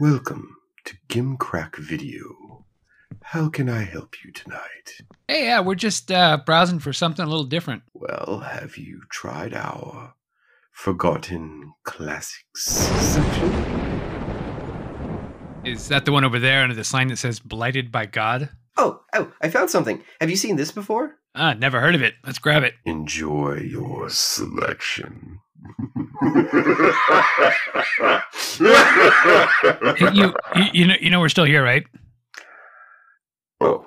Welcome to Gimcrack Video. How can I help you tonight? Hey, yeah, we're just uh, browsing for something a little different. Well, have you tried our Forgotten Classics section? Is that the one over there under the sign that says "Blighted by God"? Oh, oh, I found something. Have you seen this before? Ah, never heard of it. Let's grab it. Enjoy your selection. You, you, you know, you know, we're still here, right? oh,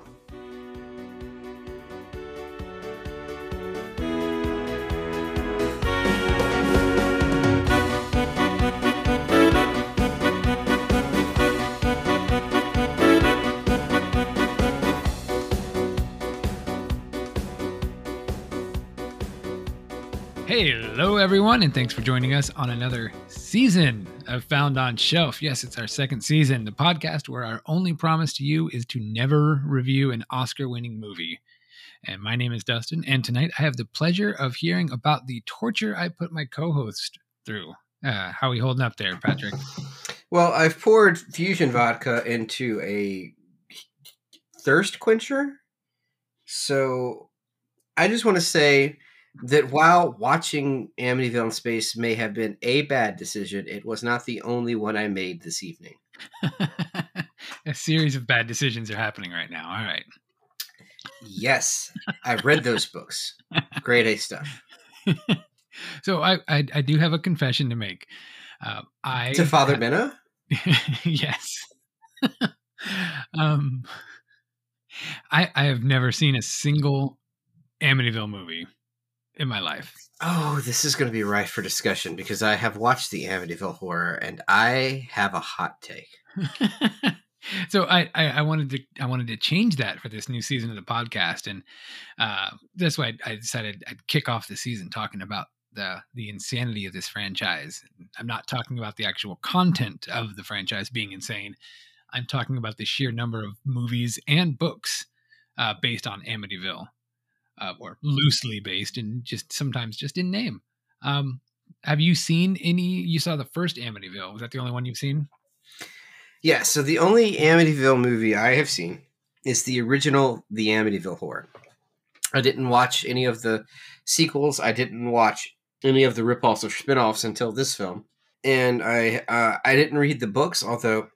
Hello, everyone, and thanks for joining us on another season of Found on Shelf. Yes, it's our second season, the podcast where our only promise to you is to never review an Oscar winning movie. And my name is Dustin, and tonight I have the pleasure of hearing about the torture I put my co host through. Uh, how are we holding up there, Patrick? Well, I've poured fusion vodka into a thirst quencher. So I just want to say that while watching Amityville in Space may have been a bad decision, it was not the only one I made this evening. a series of bad decisions are happening right now. All right. Yes, I've read those books. Great A stuff. so I, I I do have a confession to make. Uh, I To Father Benna? yes. um, I I have never seen a single Amityville movie in my life. Oh, this is going to be rife for discussion because I have watched the Amityville horror and I have a hot take. so I, I I wanted to I wanted to change that for this new season of the podcast, and uh, that's why I, I decided I'd kick off the season talking about the the insanity of this franchise. I'm not talking about the actual content of the franchise being insane. I'm talking about the sheer number of movies and books uh, based on Amityville, uh, or loosely based, and just sometimes just in name. Um, have you seen any? You saw the first Amityville. Was that the only one you've seen? Yeah, so the only Amityville movie I have seen is the original The Amityville Horror. I didn't watch any of the sequels. I didn't watch any of the ripoffs or spin-offs until this film. And I uh, I didn't read the books, although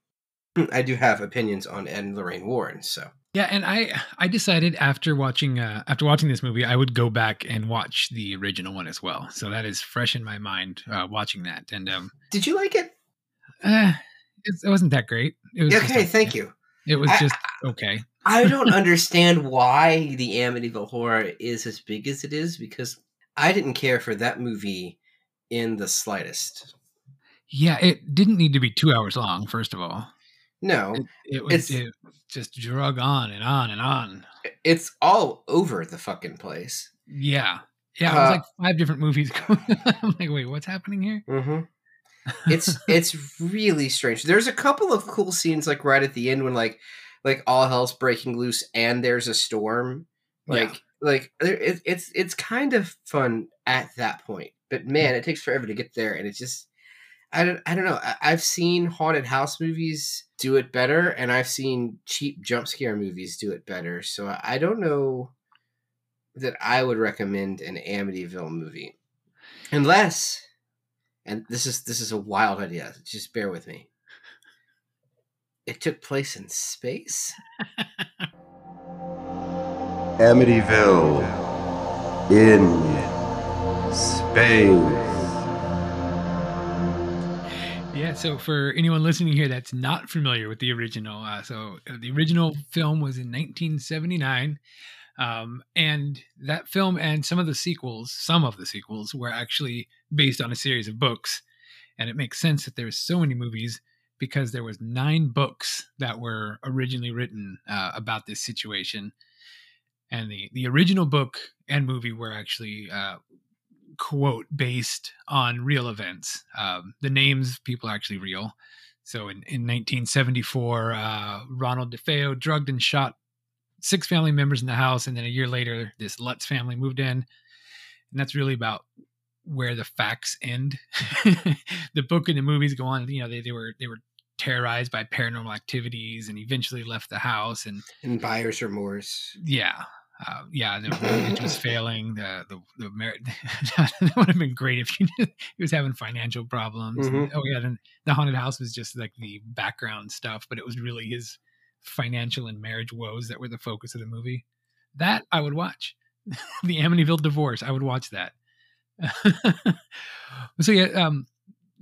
I do have opinions on Ed and Lorraine Warren, so Yeah, and I I decided after watching uh, after watching this movie, I would go back and watch the original one as well. So that is fresh in my mind uh, watching that, and um, Did you like it? uh, it, it wasn't that great. It was just Okay, thank you. It was I- just okay. I don't understand why the Amityville Horror is as big as it is because I didn't care for that movie in the slightest. Yeah, it didn't need to be two hours long. First of all, No, it, it was it just drug on and on and on. it's all over the fucking place. Yeah, yeah. It was Uh, like five different movies. going on. I'm like, wait, what's happening here? hmm It's it's really strange. There's a couple of cool scenes like right at the end when like like all hell's breaking loose and there's a storm. Like Yeah. like it, it's it's kind of fun at that point, but man, it takes forever to get there, and it's just I don't I don't know. I, I've seen haunted house movies do it better, and I've seen cheap jump scare movies do it better. So I, I don't know that I would recommend an Amityville movie, unless and this is this is a wild idea. Just bear with me. It took place in space. Amityville in space. So for anyone listening here that's not familiar with the original, uh, so uh, the original film was in 1979, um, and that film and some of the sequels, some of the sequels, were actually based on a series of books, and it makes sense that there's so many movies because there was nine books that were originally written uh, about this situation, and the the original book and movie were actually uh, quote based on real events. Um, the names people are actually real. So in, in 1974, uh, Ronald DeFeo drugged and shot six family members in the house, and then a year later, this Lutz family moved in, and that's really about where the facts end. the book and the movies go on. You know, they, they were they were terrorized by paranormal activities and eventually left the house. And And buyer's remorse. yeah, uh, yeah, the mortgage was failing. The the the mar- that would have been great if he, was having financial problems. And- Mhm. oh yeah, then the haunted house was just like the background stuff, but it was really his financial and marriage woes that were the focus of the movie. That I would watch. the Amityville divorce, I would watch that. so yeah, um,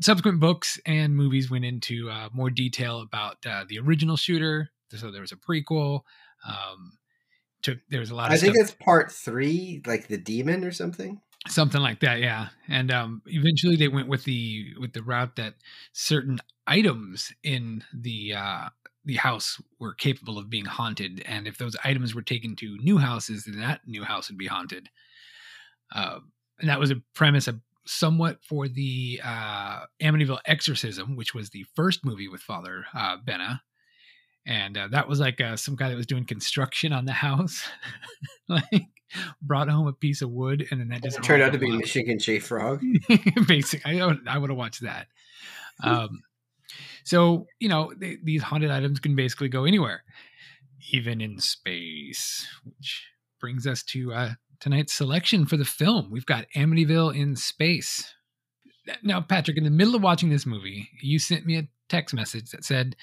subsequent books and movies went into uh, more detail about uh, the original shooter. So there was a prequel. Um, took there was a lot of I think stuff, it's part three, like the demon or something. something like that, yeah. And um, eventually they went with the with the route that certain items in the uh, the house were capable of being haunted, and if those items were taken to new houses, then that new house would be haunted. Uh, and that was a premise of somewhat for the uh, Amityville Exorcism, which was the first movie with Father uh, Benna. And uh, that was like uh, some guy that was doing construction on the house, like brought home a piece of wood, and then that just turned out to be up. Michigan J Frog. Basically, I would, I would have watched that. Um, so you know, th- these haunted items can basically go anywhere, even in space. Which brings us to uh, tonight's selection for the film. We've got Amityville in space. Now, Patrick, in the middle of watching this movie, you sent me a text message that said,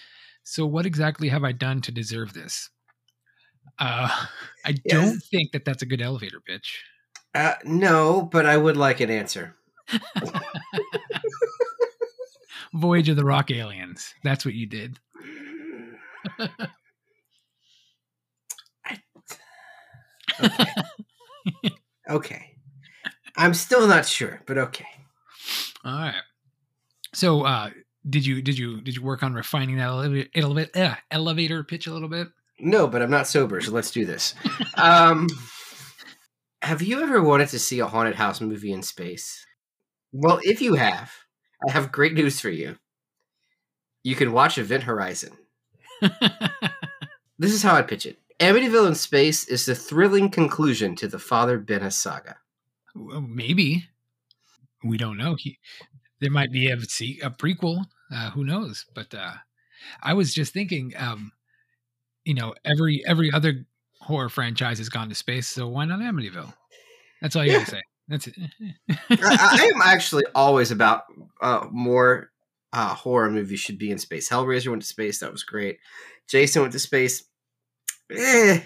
"So, what exactly have I done to deserve this?" Uh, I Yes. don't think that that's a good elevator pitch. Uh, no, but I would like an answer. Voyage of the Rock Aliens. That's what you did. Okay. okay. I'm still not sure, but okay. All right. So, uh, did you did you did you work on refining that elevator elevator, uh, elevator pitch a little bit? No, but I'm not sober, so let's do this. um, have you ever wanted to see a haunted house movie in space? Well, if you have, I have great news for you. You can watch Event Horizon. This is how I pitch it. Amityville in Space is the thrilling conclusion to the Father Benna saga. Well, Maybe we don't know. He, there might be a, a prequel. Uh, who knows? But uh, I was just thinking, um, you know, every every other horror franchise has gone to space, so why not Amityville? That's all you Yeah. gotta say. That's it. I, I am actually always about uh, more uh, horror movies should be in space. Hellraiser went to space. That was great. Jason went to space. Eh,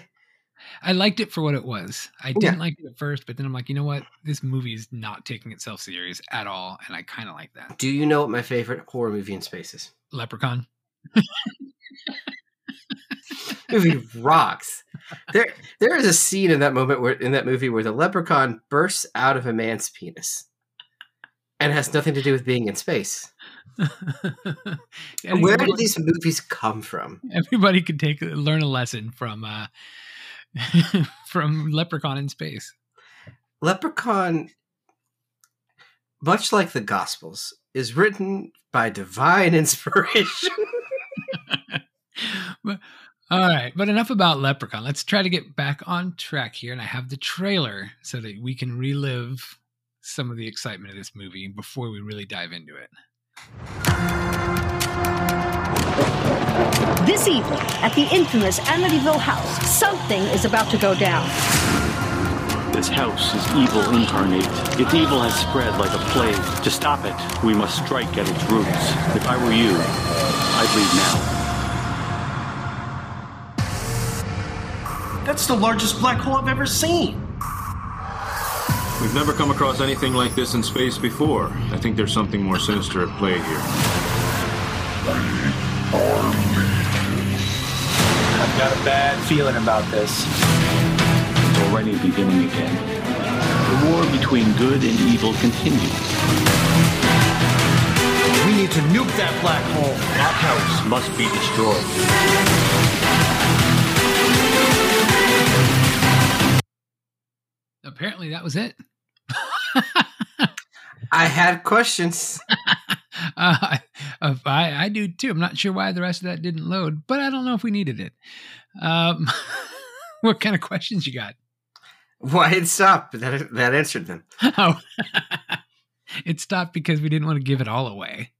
I liked it for what it was. I didn't like it at first, but then I'm like, you know what? This movie is not taking itself serious at all, and I kind of like that. do you know what my favorite horror movie in space is? Leprechaun. movie rocks. There, there is a scene in that moment where in that movie where the leprechaun bursts out of a man's penis, and has nothing to do with being in space. And Where did these movies come from? everybody could take learn a lesson from uh from Leprechaun in space. Leprechaun, much like the Gospels, is written by divine inspiration. But- all right, but enough about Leprechaun. Let's try to get back on track here, and I have the trailer so that we can relive some of the excitement of this movie before we really dive into it. This evening, at the infamous Amityville house, something is about to go down. This house is evil incarnate. Its evil has spread like a plague. To stop it, we must strike at its roots. If I were you, I'd leave now. That's the largest black hole I've ever seen. We've never come across anything like this in space before. I think there's something more sinister at play here. I've got a bad feeling about this. It's already beginning again. The war between good and evil continues. We need to nuke that black hole. That house must be destroyed. Apparently, that was it. I had questions. uh, I, I do too. I'm not sure why the rest of that didn't load, but I don't know if we needed it. Um, what kind of questions you got? Why it stopped? That that answered them. Oh, it stopped because we didn't want to give it all away.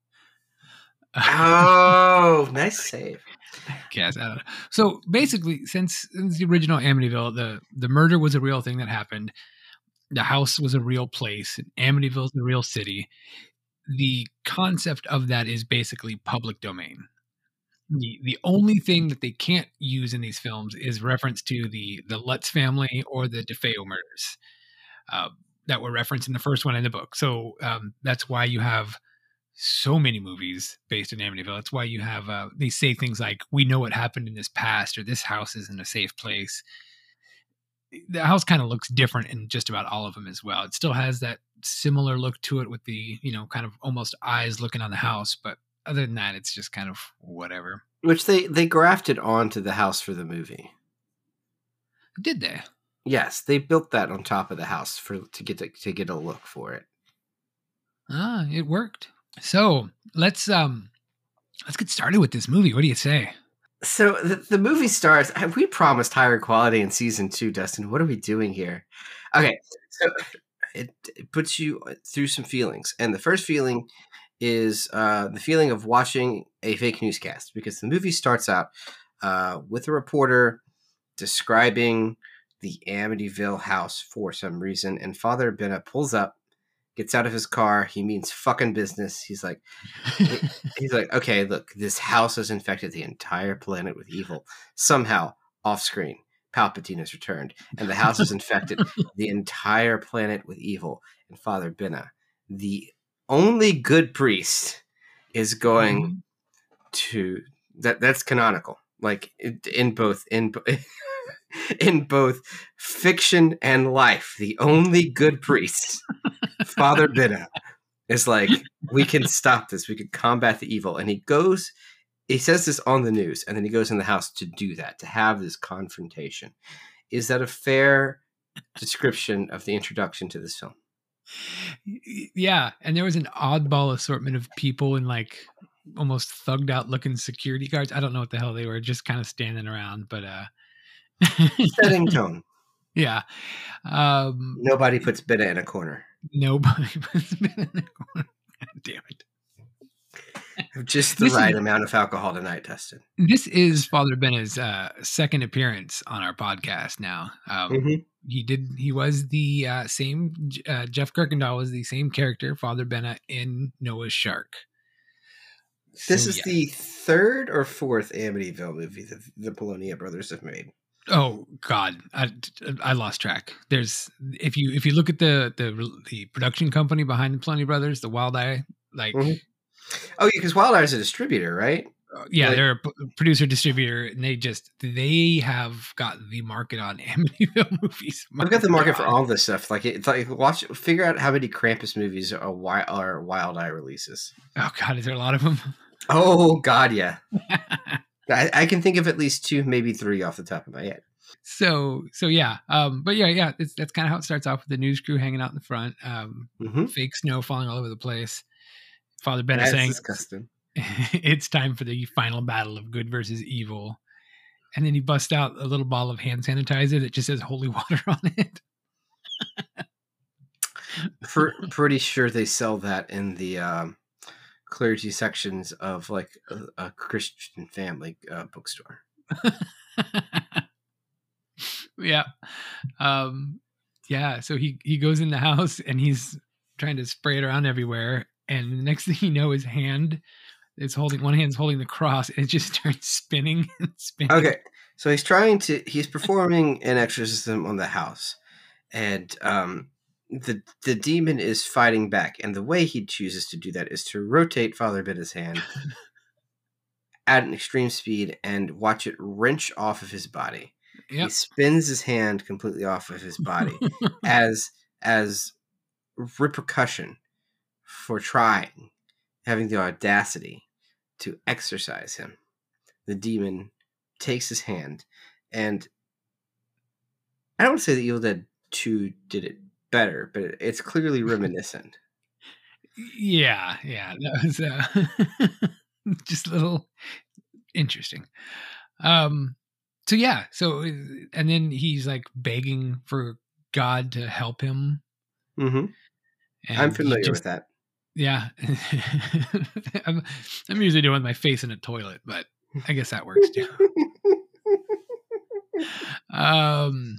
Oh, nice save. guess. I don't know. So basically, since, since the original Amityville, the the murder was a real thing that happened. The house was a real place. Amityville is a real city. The concept of that is basically public domain. The the only thing that they can't use in these films is reference to the the Lutz family or the DeFeo murders uh, that were referenced in the first one in the book. So um, that's why you have so many movies based in Amityville. That's why you have uh, they say things like "We know what happened in this past" or "This house isn't a safe place." The house kind of looks different in just about all of them as well. It still has that similar look to it with the you know kind of almost eyes looking on the house, but other than that, it's just kind of whatever. Which they they grafted onto the house for the movie. Did they? Yes, they built that on top of the house for to get to, to get a look for it. Ah, it worked. So let's um let's get started with this movie. What do you say? So the, the movie stars. We promised higher quality in season two, Dustin. What are we doing here? Okay, so it, it puts you through some feelings, and the first feeling is uh, the feeling of watching a fake newscast because the movie starts out uh, with a reporter describing the Amityville house for some reason, and Father Bennett pulls up, gets out of his car. He means fucking business. He's like, he's like, okay, look, this house has infected the entire planet with evil. Somehow, off screen, Palpatine has returned, and the house has infected the entire planet with evil. And Father Benna, the only good priest, is going mm. to that. That's canonical, like in both in. In both fiction and life, the only good priest, Father Benna, is like, we can stop this. We can combat the evil. And he goes, he says this on the news, and then he goes in the house to do that, to have this confrontation. Is that a fair description of the introduction to this film? Yeah, and there was an oddball assortment of people in like almost thugged out looking security guards. I don't know what the hell they were, just kind of standing around, but uh Setting tone. yeah. Um Nobody puts Benna in a corner. nobody puts been in a corner. God damn it. Just the This is- right amount of alcohol tonight, Dustin. This is Father Benna's uh second appearance on our podcast now. Um Mhm. he did he was the uh, same uh, Jeff Kirkendall was the same character Father Benna in Noah's Shark. This So, is yeah. the third or fourth Amityville movie that the Polonia brothers have made. Oh God, I, I lost track. There's if you if you look at the the the production company behind the Polonia Brothers, the Wild Eye, like Mhm. Oh, yeah, because Wild Eye is a distributor, right? uh, yeah, Like- they're a p- producer distributor, and they just they have got the market on Amityville movies. I've got the My market for all this stuff. Like it's like watch, figure out how many Krampus movies are Wild, are Wild Eye releases. Oh God, is there a lot of them? Oh God, yeah. I, I can think of at least two, maybe three off the top of my head. so so yeah, um, but yeah, yeah, it's, that's kind of how it starts off with the news crew hanging out in the front, um, Mm-hmm. fake snow falling all over the place. Father ben That's saying, disgusting. it's time for the final battle of good versus evil. And then he busts out a little bottle of hand sanitizer that just says holy water on it. Pretty sure they sell that in the um, clergy sections of like a, a Christian family uh, bookstore. yeah. Um yeah, so he he goes in the house and he's trying to spray it around everywhere and the next thing you know his hand is holding one hand's holding the cross and it just starts spinning and spinning. Okay, so he's trying to he's performing an exorcism on the house, and um, the the demon is fighting back, and the way he chooses to do that is to rotate Father Benna's hand at an extreme speed and watch it wrench off of his body. He spins his hand completely off of his body as as repercussion for trying, having the audacity to exorcise him. The demon takes his hand, and I don't want to say that Evil Dead Two did it better, but it's clearly reminiscent. Yeah, yeah, that was uh, just a little interesting. Um, so yeah, so uh, and then he's like begging for God to help him. Mm-hmm. I'm familiar just- with that. Yeah. I'm, I'm usually doing my face in a toilet, but I guess that works too. um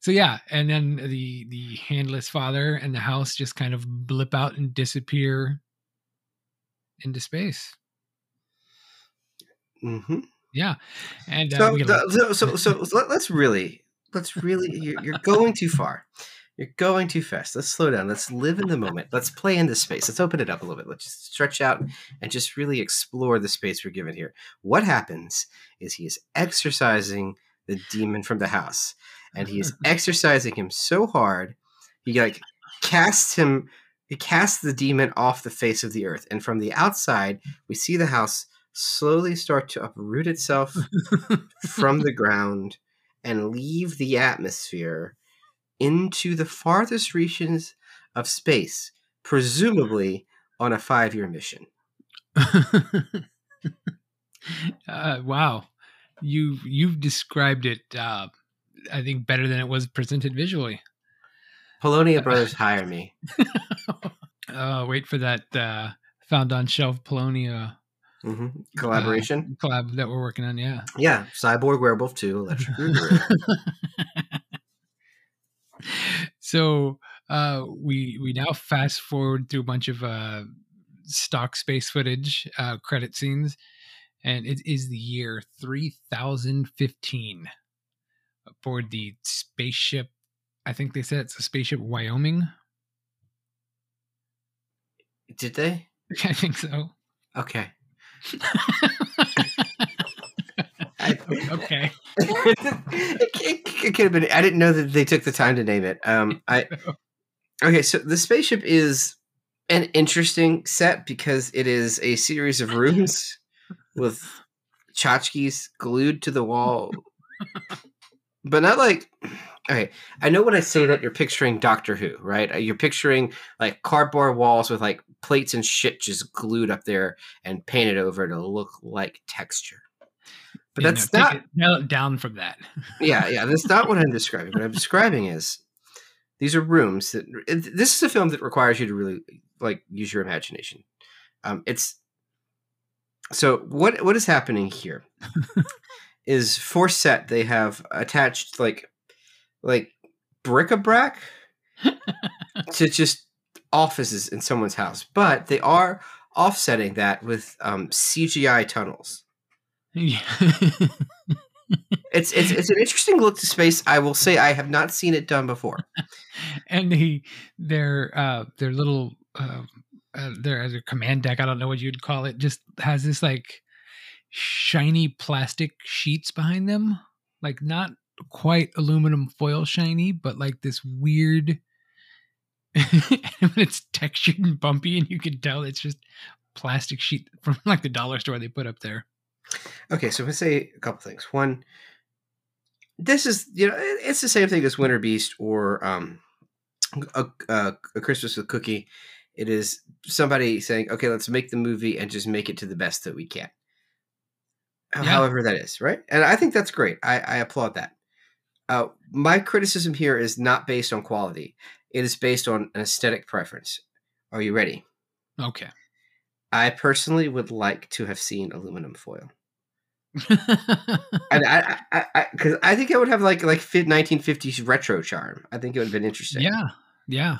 so yeah, and then the the handless father and the house just kind of blip out and disappear into space. hmm Yeah. And uh, So, the- so, so, so let- let's really, let's really, you're, you're going too far. You're going too fast. Let's slow down. Let's live in the moment. Let's play into space. Let's open it up a little bit. Let's just stretch out and just really explore the space we're given here. What happens is he is exercising the demon from the house, and he is exercising him so hard, he like casts him. He casts the demon off the face of the earth, and from the outside, we see the house slowly start to uproot itself from the ground and leave the atmosphere into the farthest regions of space, presumably on a five year mission. uh, wow. You you've described it uh I think better than it was presented visually. Polonia Brothers hire me. Uh wait for that uh found on shelf Polonia hmm Collaboration. uh, collab that we're working on, yeah. yeah, Cyborg Werewolf 2, Electric Boogaloo. so uh we we now fast forward through a bunch of uh stock space footage uh credit scenes and it is the year 3015 aboard the spaceship i think they said it's a spaceship wyoming Did they? i think so Okay. I- okay it, it, it could have been. I didn't know that they took the time to name it. Um, I okay. So the spaceship is an interesting set because it is a series of rooms with tchotchkes glued to the wall, but not like. Okay, I know when I say that you're picturing Doctor Who, right? Uh, You're picturing like cardboard walls with like plates and shit just glued up there and painted over to look like texture. But know, that's take not it- down from that yeah, yeah. That's not what I'm describing. What I'm describing is these are rooms that this is a film that requires you to really like use your imagination. Um, it's so what what is happening here is for set they have attached like like bric-a-brac to just offices in someone's house, but they are offsetting that with um, CGI tunnels. yeah. It's, it's it's an interesting look to space. I will say I have not seen it done before. and he their uh their little uh, uh their their command deck i don't know what you'd call it just has this like shiny plastic sheets behind them like not quite aluminum foil shiny but like this weird it's textured and bumpy and you can tell it's just plastic sheet from like the dollar store they put up there Okay, so I'm gonna say a couple things. One, this is you know it's the same thing as Winter Beast or um, a, a, a Christmas with Cookie. It is somebody saying, "Okay, let's make the movie and just make it to the best that we can." Yeah. However, that is right, and I think that's great. I, I applaud that. Uh, my criticism here is not based on quality; it is based on an aesthetic preference. Are you ready? okay I personally would like to have seen aluminum foil. and I, I, I, because I think it would have like like fit 1950s retro charm. I think it would have been interesting. Yeah, yeah,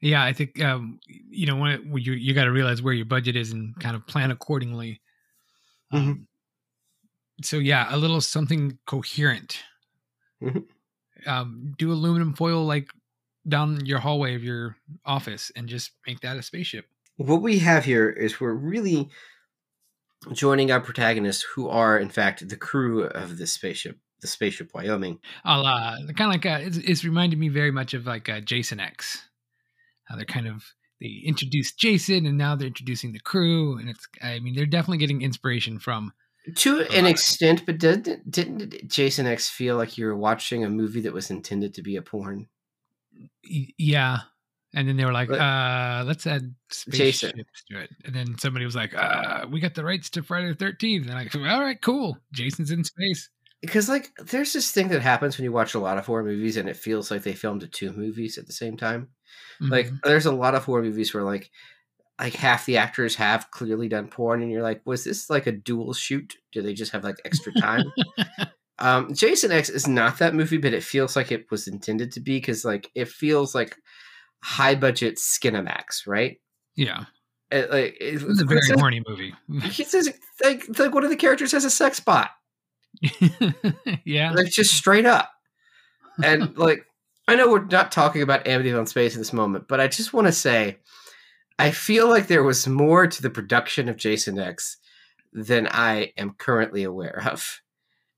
yeah. I think um, you know when, it, when you you got to realize where your budget is and kind of plan accordingly. Um, So yeah, a little something coherent. Mhm. Um, do aluminum foil like down your hallway of your office and just make that a spaceship. What we have here is we're really joining our protagonists, who are in fact the crew of the spaceship, the spaceship Wyoming. I'll uh, kind of like uh, it's, it's reminded me very much of like uh, Jason X. How they're kind of they introduced Jason and now they're introducing the crew, and it's I mean they're definitely getting inspiration from To an extent, but didn't didn't Jason X feel like you were watching a movie that was intended to be a porn? Yeah and then they were like But- uh let's add Jason. spaceships to it and then somebody was like uh we got the rights to friday the 13th and i go all right cool jason's in space Because like there's this thing that happens when you watch a lot of horror movies and it feels like they filmed two movies at the same time. Like Mhm. there's a lot of horror movies where like like half the actors have clearly done porn and you're like, was this like a dual shoot? Do they just have like extra time? um Jason X is not that movie, but it feels like it was intended to be because like it feels like high budget Skinamax, right? yeah, It, like it, it was a very it's horny movie. He says like like one of the characters has a sex bot. yeah, Like just straight up. And like I know we're not talking about Amityville in space in this moment, but I just want to say I feel like there was more to the production of Jason X than I am currently aware of.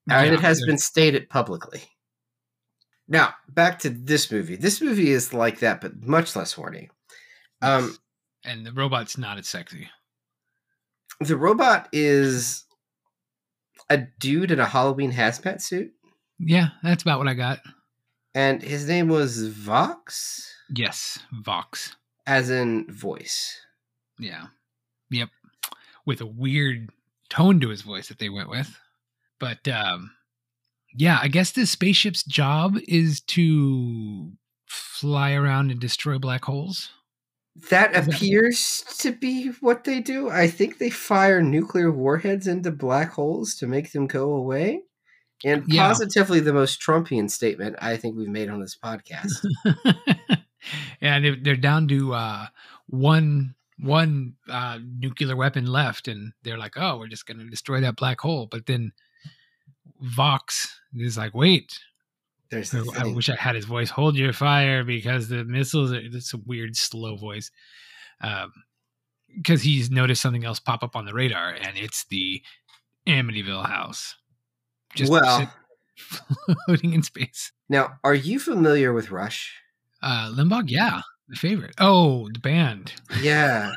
And Yeah, it has there- been stated publicly. Now, back to this movie. This movie is like that, but much less horny. Um, and the robot's not as sexy. the robot is a dude in a Halloween hazmat suit, Yeah, that's about what I got. and his name was Vox, Yes, Vox. As in voice. Yeah. Yep. With a weird tone to his voice that they went with. But um yeah, I guess this spaceship's job is to fly around and destroy black holes. That Is that- appears to be what they do. I think they fire nuclear warheads into black holes to make them go away. And Yeah. positively the most Trumpian statement I think we've made on this podcast. and they're- they're down to uh one one uh nuclear weapon left and they're like, "Oh, we're just going to destroy that black hole." But then Vox is like, "Wait, There's the I wish I had his voice. Hold your fire because the missiles are. It's a weird, slow voice. Um, because he's noticed something else pop up on the radar, and it's the Amityville house. well, floating in space. now, are you familiar with Rush? Uh, Limbaugh, yeah, the favorite. Oh, the band. Yeah.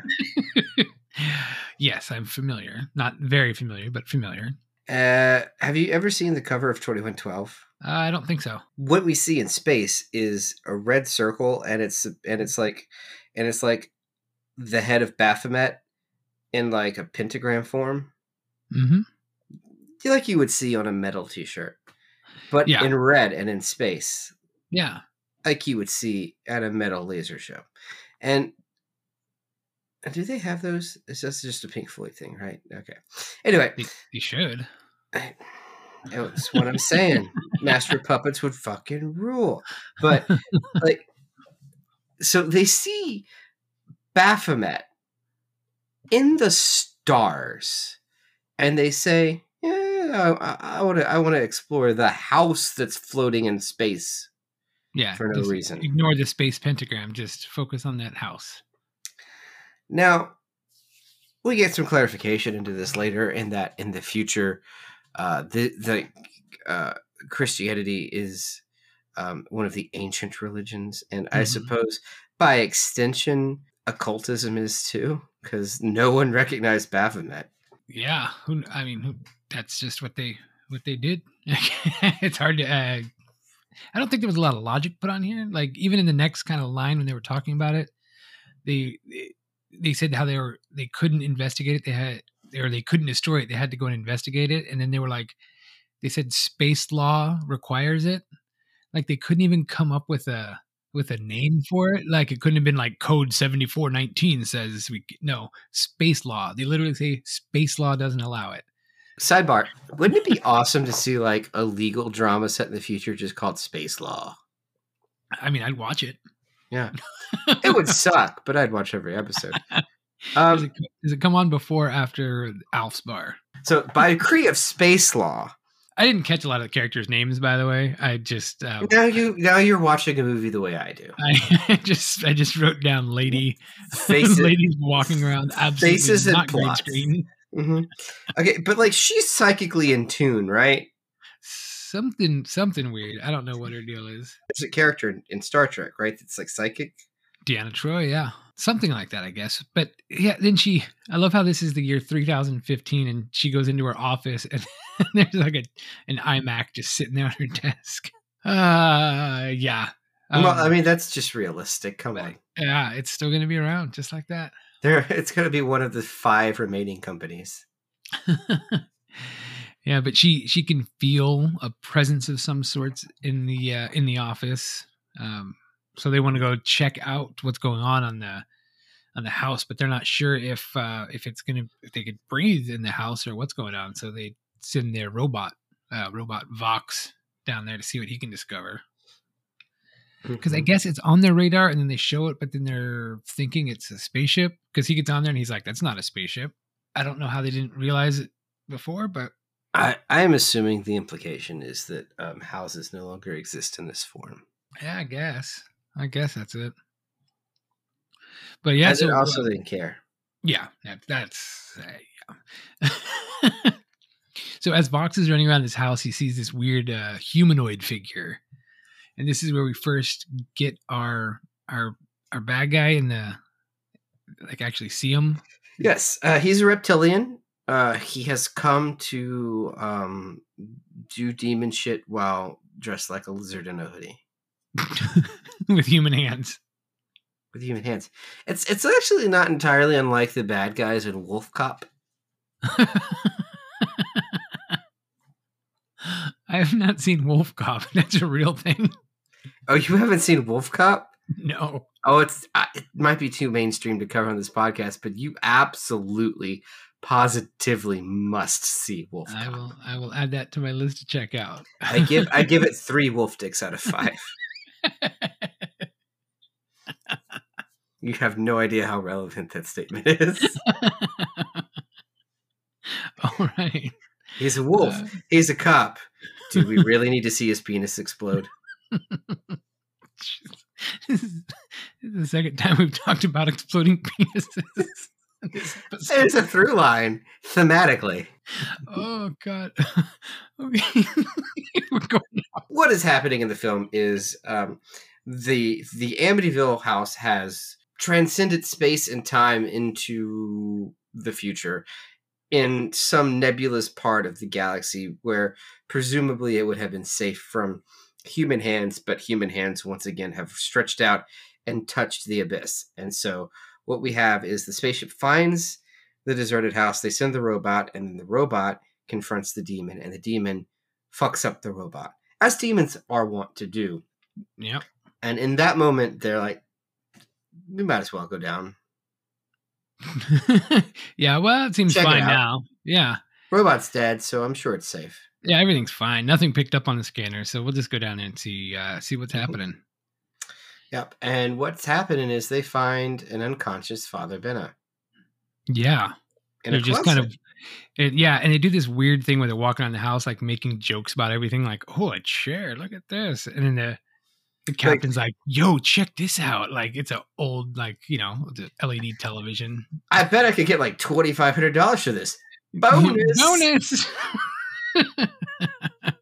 yes, I'm familiar. Not very familiar, but familiar. Uh, have you ever seen the cover of 2112? Uh, I don't think so. What we see in space is a red circle, and it's and it's like, and it's like the head of Baphomet in like a pentagram form, Mm-hmm. like you would see on a metal T-shirt, but Yeah. in red and in space, Yeah. Like you would see at a metal laser show. And do they have those? It's just just a Pink Floyd thing, right? Okay. Anyway, You, you should. That's what I'm saying. Master puppets would fucking rule. But like, so they see Baphomet in the stars, and they say, "Yeah, I want to. I want to explore the house that's floating in space." Yeah. For no reason. Ignore the space pentagram. Just focus on that house. Now, we get some clarification into this later, in that in the future, uh, the the uh, Christianity is um, one of the ancient religions, and I Mhm. suppose by extension, occultism is too, because no one recognized Baphomet. Yeah. Who? I mean, who, that's just what they what they did. it's hard to. Uh, I don't think there was a lot of logic put on here. Like even in the next kind of line when they were talking about it, they they, said how they were they couldn't investigate it. They had or they couldn't destroy it. They had to go and investigate it. And then they were like, they said space law requires it. Like they couldn't even come up with a with a name for it. Like it couldn't have been like code 7419 says we no space law. They literally say space law doesn't allow it. Sidebar: Wouldn't it be awesome to see like a legal drama set in the future just called Space Law? I mean, I'd watch it. Yeah, it would suck, but I'd watch every episode. Does Um, it, does it come on before or after Alf's bar? so, by decree of Space Law, I didn't catch a lot of the characters' names, by the way. I just um, now you now you're watching a movie the way I do. I just I just wrote down lady Faces, ladies walking around absolutely Faces and not green plots. screen. Hmm Okay, but like she's psychically in tune, right? Something something weird. I don't know what her deal is. There's a character in, in Star Trek, right? That's like psychic. Deanna Troi, yeah. Something like that, I guess. But yeah, then she I love how this is the year 3015 and she goes into her office and there's like a an iMac just sitting there on her desk. Uh yeah. well, Um, I mean that's just realistic. Come on, yeah, it's still gonna be around just like that. There it's going to be one of the five remaining companies. yeah, but she she can feel a presence of some sorts in the uh, in the office. Um, so they want to go check out what's going on on the on the house, but they're not sure if uh, if it's gonna if they could breathe in the house or what's going on. So they send their robot uh, robot Vox down there to see what he can discover. Because I Mhm. guess it's on their radar, and then they show it, but then they're thinking it's a spaceship. Because he gets on there and he's like, "That's not a spaceship." I don't know how they didn't realize it before, but I, I am assuming the implication is that um, houses no longer exist in this form. yeah, I guess. I guess that's it. But yeah, so then also uh, didn't care. Yeah, that, that's uh, yeah. so as Vox is running around his house, he sees this weird uh, humanoid figure, and this is where we first get our our our bad guy in the like actually see him. Yes, uh, he's a reptilian. Uh, he has come to um, do demon shit while dressed like a lizard in a hoodie with human hands. with human hands. It's it's actually not entirely unlike the bad guys in Wolf Cop. I have not seen Wolf Cop. That's a real thing. Oh, you haven't seen Wolf Cop? No. Oh, it's it might be too mainstream to cover on this podcast, but you absolutely, positively must see Wolf I Cop. will I will add that to my list to check out. I give I give it three wolf dicks out of five. You have no idea how relevant that statement is. All right. He's a wolf. Uh, He's a cop. Do we really need to see his penis explode? this is the second time we've talked about exploding penises. in this episode. It's a through line thematically. oh god. What is happening in the film is um, the the Amityville house has transcended space and time into the future in some nebulous part of the galaxy where presumably it would have been safe from human hands, but human hands once again have stretched out and touched the abyss. And so what we have is the spaceship finds the deserted house, they send the robot, and then the robot confronts the demon, and the demon fucks up the robot, as demons are wont to do. Yep. And in that moment, they're like, we might as well go down. yeah, well, it seems Check fine out. now. Yeah. Robot's dead, so I'm sure it's safe. Yeah, everything's fine. Nothing picked up on the scanner, so we'll just go down there and see uh see what's Mm-hmm. happening. Yep. And what's happening is they find an unconscious Father Benna. Yeah. In They're just kind of it, yeah, and they do this weird thing where they're walking around the house like making jokes about everything, like, oh, a chair, look at this. And then the the captain's like, yo, check this out. Like it's an old, like, you know, the LED television. I bet I could get like twenty five hundred dollars for this. Bonus. Bonus.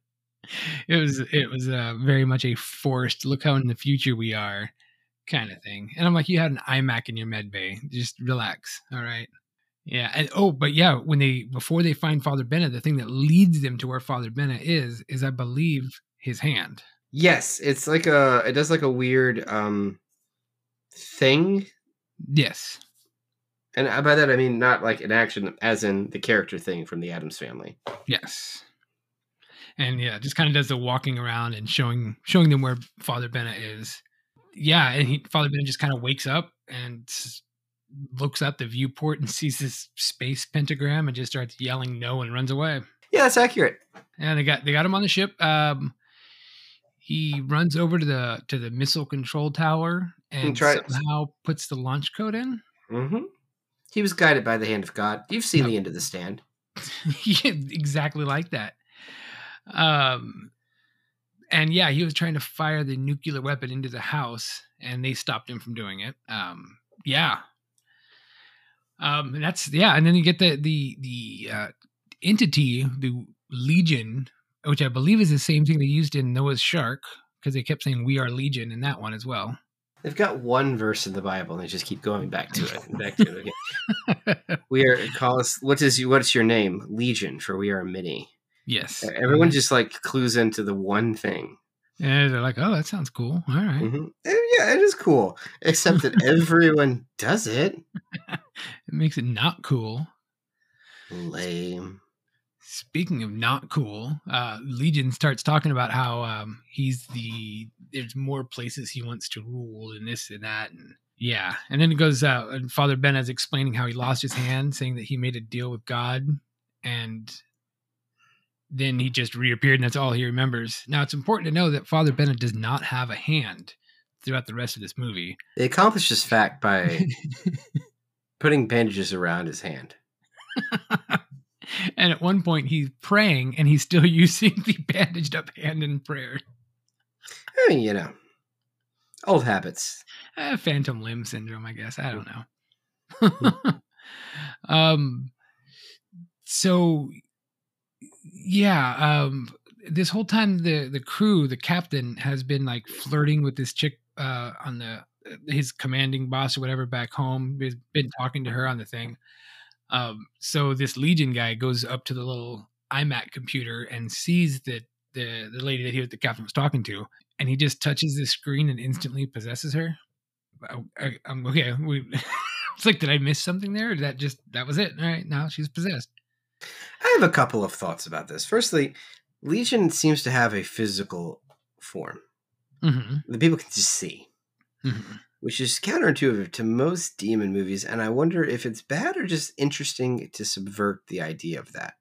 it was it was uh, very much a forced look how in the future we are kind of thing. And I'm like, you had an iMac in your med bay. Just relax. All right. Yeah. And oh, but yeah, when they before they find Father Bennett, the thing that leads them to where Father Bennett is, is I believe his hand. Yes, it's like a it does like a weird um thing. Yes. And by that I mean not like an action as in the character thing from the Addams family. Yes. And yeah, just kind of does the walking around and showing showing them where Father Bennett is. Yeah, and he Father Bennett just kind of wakes up and looks out the viewport and sees this space pentagram and just starts yelling no and runs away. Yeah, that's accurate. And they got they got him on the ship. Um he runs over to the to the missile control tower and tries- somehow puts the launch code in. hmm He was guided by the hand of God. You've seen Yep. the end of the stand. exactly like that. Um, and yeah, he was trying to fire the nuclear weapon into the house, and they stopped him from doing it. Um, yeah. Um, and that's yeah, and then you get the the the uh, entity, the Legion, which I believe is the same thing they used in Noah's Shark, because they kept saying "We are Legion" in that one as well. They've got one verse in the Bible and they just keep going back to it and back to it again. we are call us what is you what's your name? Legion, for we are a many. Yes, Everyone just like clues into the one thing. and they're like, "Oh, that sounds cool. All right." Mhm. And yeah, it is cool. Except that everyone does it. It makes it not cool. Lame. speaking of not cool, uh, Legion starts talking about how um, he's the there's more places he wants to rule and this and that and yeah, and then it goes uh, and Father Ben is explaining how he lost his hand, saying that he made a deal with God, and then he just reappeared, and that's all he remembers. Now it's important to know that Father Benna does not have a hand throughout the rest of this movie. They accomplish this fact by putting bandages around his hand. and at one point he's praying and he's still using the bandaged up hand in prayer. I mean, you know, old habits. Uh, phantom limb syndrome, I guess. I don't know. um, so yeah, um, this whole time the the crew, the captain, has been like flirting with this chick uh, on the his commanding boss or whatever back home. He's been talking to her on the thing. Um, so this Legion guy goes up to the little iMac computer and sees that the the lady that he the captain was talking to, and he just touches the screen and instantly possesses her. I, am okay. We, it's like, did I miss something there? That just that was it? All right, now she's possessed. I have a couple of thoughts about this. Firstly, Legion seems to have a physical form mm-hmm. that people can just see, mm-hmm. which is counterintuitive to most demon movies. And I wonder if it's bad or just interesting to subvert the idea of that.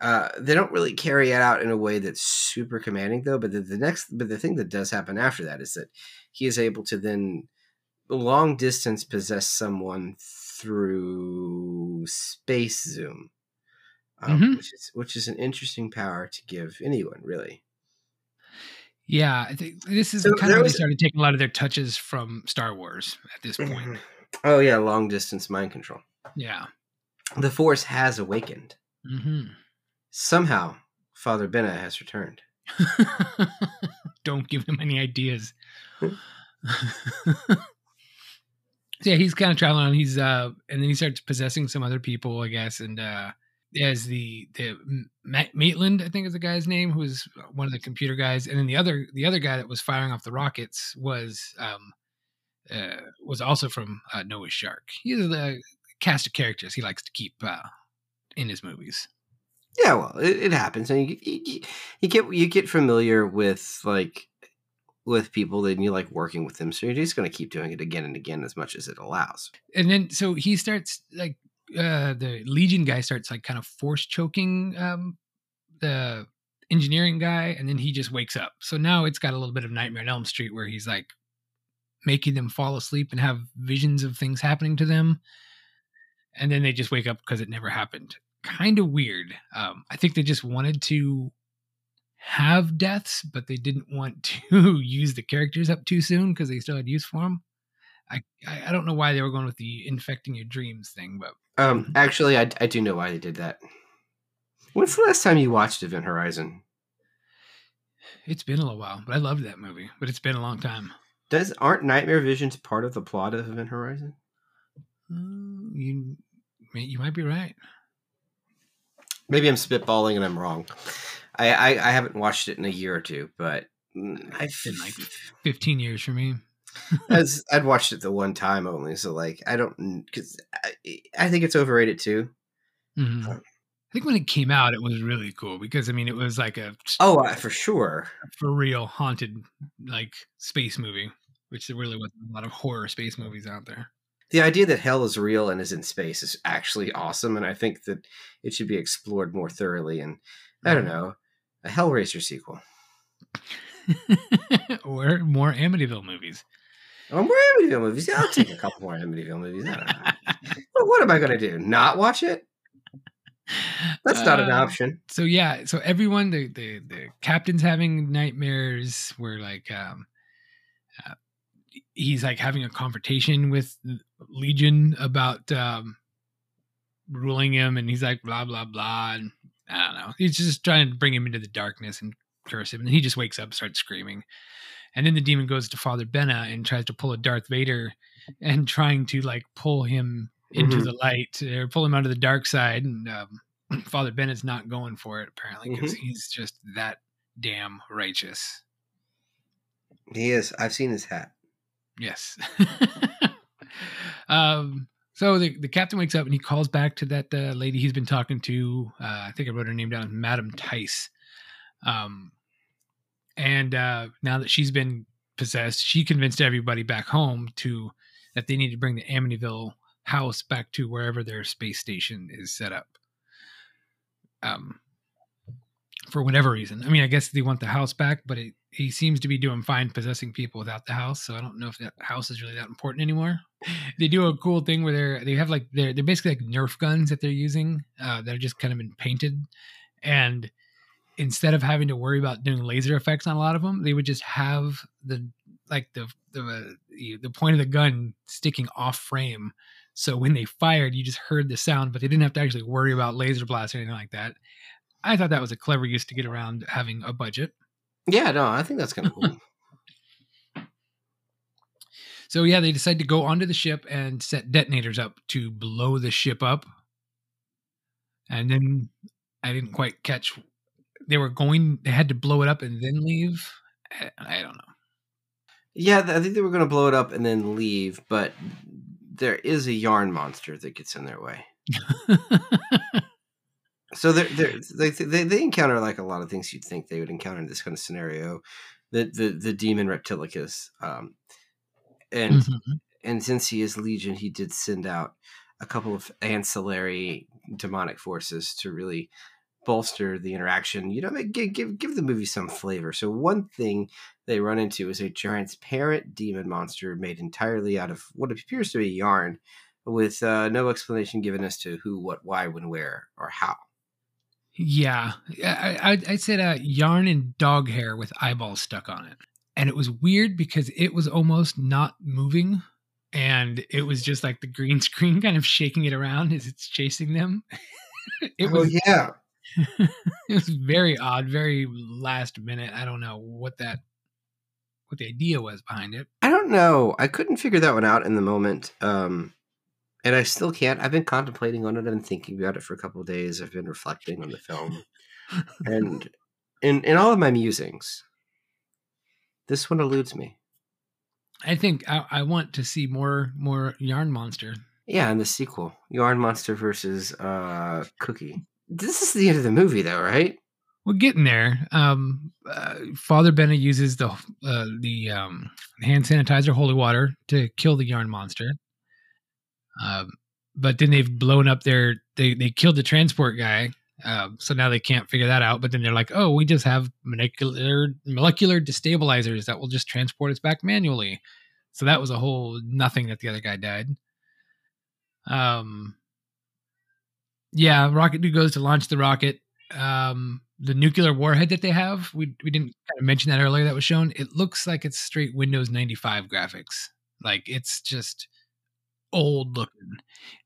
Uh, they don't really carry it out in a way that's super commanding, though. But the, the next, but the thing that does happen after that is that he is able to then long distance possess someone through space zoom, um, Mhm. which is which is an interesting power to give anyone, really. Yeah, I think this is So kind of they started taking a lot of their touches from Star Wars at this point. Oh yeah, long distance mind control. Yeah. The Force has awakened. hmm Somehow, Father Benna has returned. Don't give him any ideas. So, yeah, he's kind of traveling on. He's uh, and then he starts possessing some other people, I guess. And uh, as the the Ma- Maitland, I think is the guy's name, who's one of the computer guys, and then the other the other guy that was firing off the rockets was um, uh, was also from uh, Noah's Shark. He's the cast of characters he likes to keep uh, in his movies. Yeah, well, it, it happens, and you, you you get you get familiar with like with people, then you like working with them, so you're just going to keep doing it again and again as much as it allows. and then so he starts like uh the legion guy starts like kind of force choking um the engineering guy and then he just wakes up. So now it's got a little bit of nightmare on elm street where he's like making them fall asleep and have visions of things happening to them. And then they just wake up because it never happened. Kind of weird. Um i think they just wanted to have deaths but they didn't want to use the characters up too soon because they still had use for them I, I don't know why they were going with the infecting your dreams thing, but Um, actually, I, I do know why they did that. When's the last time you watched Event Horizon? it's been a little while. But I loved that movie, but it's been a long time. Does aren't Nightmare Visions part of the plot of Event Horizon? Uh, you you might be right. Maybe I'm spitballing and I'm wrong. I, I, I haven't watched it in a year or two, but mm, I've It's been like 15 years for me. as I'd watched it the one time only, so like I don't because I, I think it's overrated too. Mhm. I think when it came out, it was really cool because I mean, it was like a Oh, uh, for sure. for real haunted like space movie, which there really wasn't a lot of horror space movies out there. The idea that hell is real and is in space is actually awesome, and I think that it should be explored more thoroughly. And I don't know, a Hellraiser sequel. or more Amityville movies. Oh, more Amityville movies. Yeah, I'll take a couple more Amityville movies. I don't know. But what am I going to do? Not watch it? That's not an Uh, option. so yeah so everyone the the, the captain's having nightmares where like um uh, he's like having a confrontation with legion about um ruling him and he's like blah blah blah and i don't know he's just trying to bring him into the darkness and curse him and he just wakes up starts screaming and then the demon goes to father benna and tries to pull a darth vader and trying to like pull him into Mhm. the light or pull him out of the dark side and um Father Benna's not going for it apparently because he's just that damn righteous. He is. I've seen his hat. Yes. um. So the, the captain wakes up and he calls back to that uh, lady he's been talking to. Uh, I think I wrote her name down, Madam Tice. Um, and uh, now that she's been possessed, she convinced everybody back home to that they need to bring the Amityville house back to wherever their space station is set up. Um, for whatever reason. I mean, I guess they want the house back, but it, he seems to be doing fine possessing people without the house. So I don't know if that house is really that important anymore. They do a cool thing where they're they have like they're they're basically like Nerf guns that they're using uh, that are just kind of been painted, and instead of having to worry about doing laser effects on a lot of them, they would just have the like the the the point of the gun sticking off frame. So when they fired, you just heard the sound, but they didn't have to actually worry about laser blasts or anything like that. I thought that was a clever use to get around having a budget. Yeah, no, I think that's kind of cool. So yeah, they decide to go onto the ship and set detonators up to blow the ship up. And then I didn't quite catch they were going they had to blow it up and then leave. I, I don't know. yeah, I think they were going to blow it up and then leave, but there is a yarn monster that gets in their way. So they're, they're, they they they encounter like a lot of things you'd think they would encounter in this kind of scenario. The the the demon Reptilicus, um, and Mhm. and since he is Legion, he did send out a couple of ancillary demonic forces to really bolster the interaction. You know, give give give the movie some flavor. So one thing they run into is a transparent demon monster made entirely out of what appears to be yarn, with uh, no explanation given as to who, what, why, when, where, or how. Yeah, I, I, I said uh, yarn and dog hair with eyeballs stuck on it, and it was weird because it was almost not moving, and it was just like the green screen kind of shaking it around as it's chasing them. it was Oh, yeah. it was very odd, very last minute. I don't know what that what the idea was behind it. I don't know. I couldn't figure that one out in the moment. Um, and I still can't. I've been contemplating on it. I've been thinking about it for a couple of days. I've been reflecting on the film. and in, in all of my musings, this one eludes me. I think I, I want to see more more yarn monster. Yeah, and the sequel, Yarn Monster versus uh, Cookie. This is the end of the movie, though, right? We're getting there. Um, uh, Father Benna uses the uh, the um, hand sanitizer, holy water, to kill the yarn monster. Um, but then they've blown up their they they killed the transport guy. Um, so now they can't figure that out. But then they're like, oh, we just have molecular molecular destabilizers that will just transport us back manually. So that was a whole nothing that the other guy died. Um, yeah, Rocket Dude goes to launch the rocket. Um, the nuclear warhead that they have, we we didn't kind of mention that earlier. That was shown. It looks like it's straight Windows ninety five graphics. Like it's just old looking,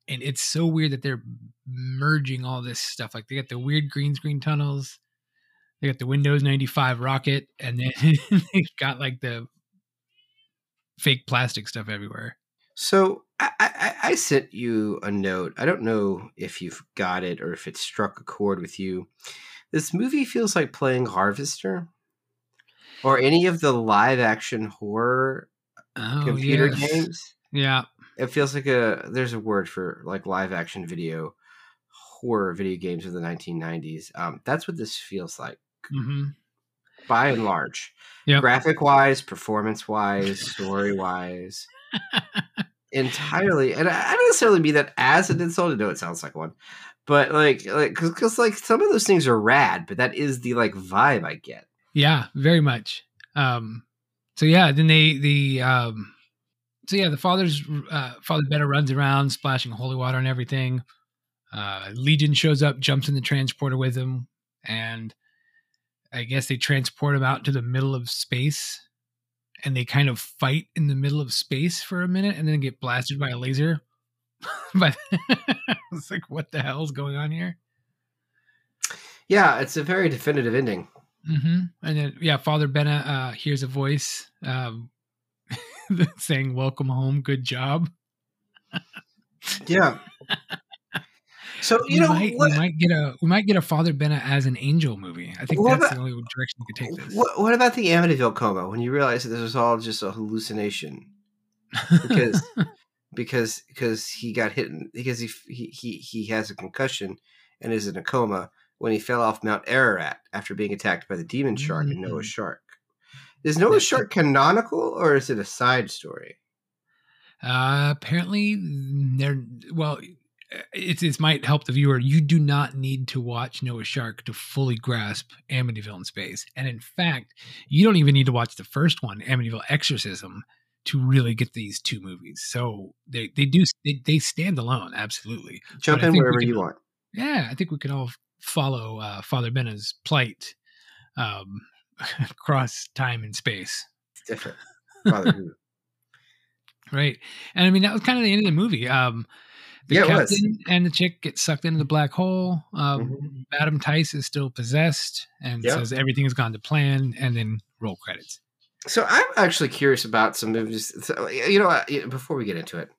and it's so weird that they're merging all this stuff. Like they got the weird green screen tunnels. They got the Windows ninety five rocket, and then they've got like the fake plastic stuff everywhere. So I, I, I sent you a note. I don't know if you've got it or if it struck a chord with you. This movie feels like playing Harvester or any of the live action horror Oh, computer yes. games. Yeah, It feels like a there's a word for like live action video horror video games of the 1990s. Um, that's what this feels like hmm by and large. Yep. Graphic wise, performance wise, story wise. entirely and I I don't necessarily mean that as an insult. I know it sounds like one, but like like because like some of those things are rad, but that is the like vibe I get. Yeah, very much. Um, so yeah, then they the um, so yeah, the father's uh, father Benna runs around splashing holy water and everything. Uh, Legion shows up, jumps in the transporter with him, and I guess they transport him out to the middle of space, and they kind of fight in the middle of space for a minute, and then get blasted by a laser. but it's like, what the hell's going on here? Yeah, it's a very definitive ending. hmm And then, yeah, Father Benna uh, hears a voice um, saying, "Welcome home, good job." Yeah. So you we know might, what, we might get a we might get a Father Benna as an angel movie. I think that's about- the only direction we could take this. what, what about the Amityville coma when you realize that this was all just a hallucination? Because because because he got hit because he he he he has a concussion and is in a coma when he fell off Mount Ararat after being attacked by the demon shark and Noah's mm. Shark. Is Noah's Shark canonical or is it a side story? Uh, apparently, there. Well, it, it might help the viewer. You do not need to watch Noah's Shark to fully grasp Amityville in space, and in fact, you don't even need to watch the first one, Amityville Exorcism, to really get these two movies. So they they do they, they stand alone, absolutely. Jump in wherever can- you want. Yeah, I think we can all follow uh, Father Benna's plight um, across time and space. It's different. Father Who. Right. And I mean, that was kind of the end of the movie. Um, the Yeah, captain and the chick get sucked into the black hole. Um, Mhm. Madam Tice is still possessed and Yeah. says everything has gone to plan, and then roll credits. So I'm actually curious about some movies. You know, before we get into it,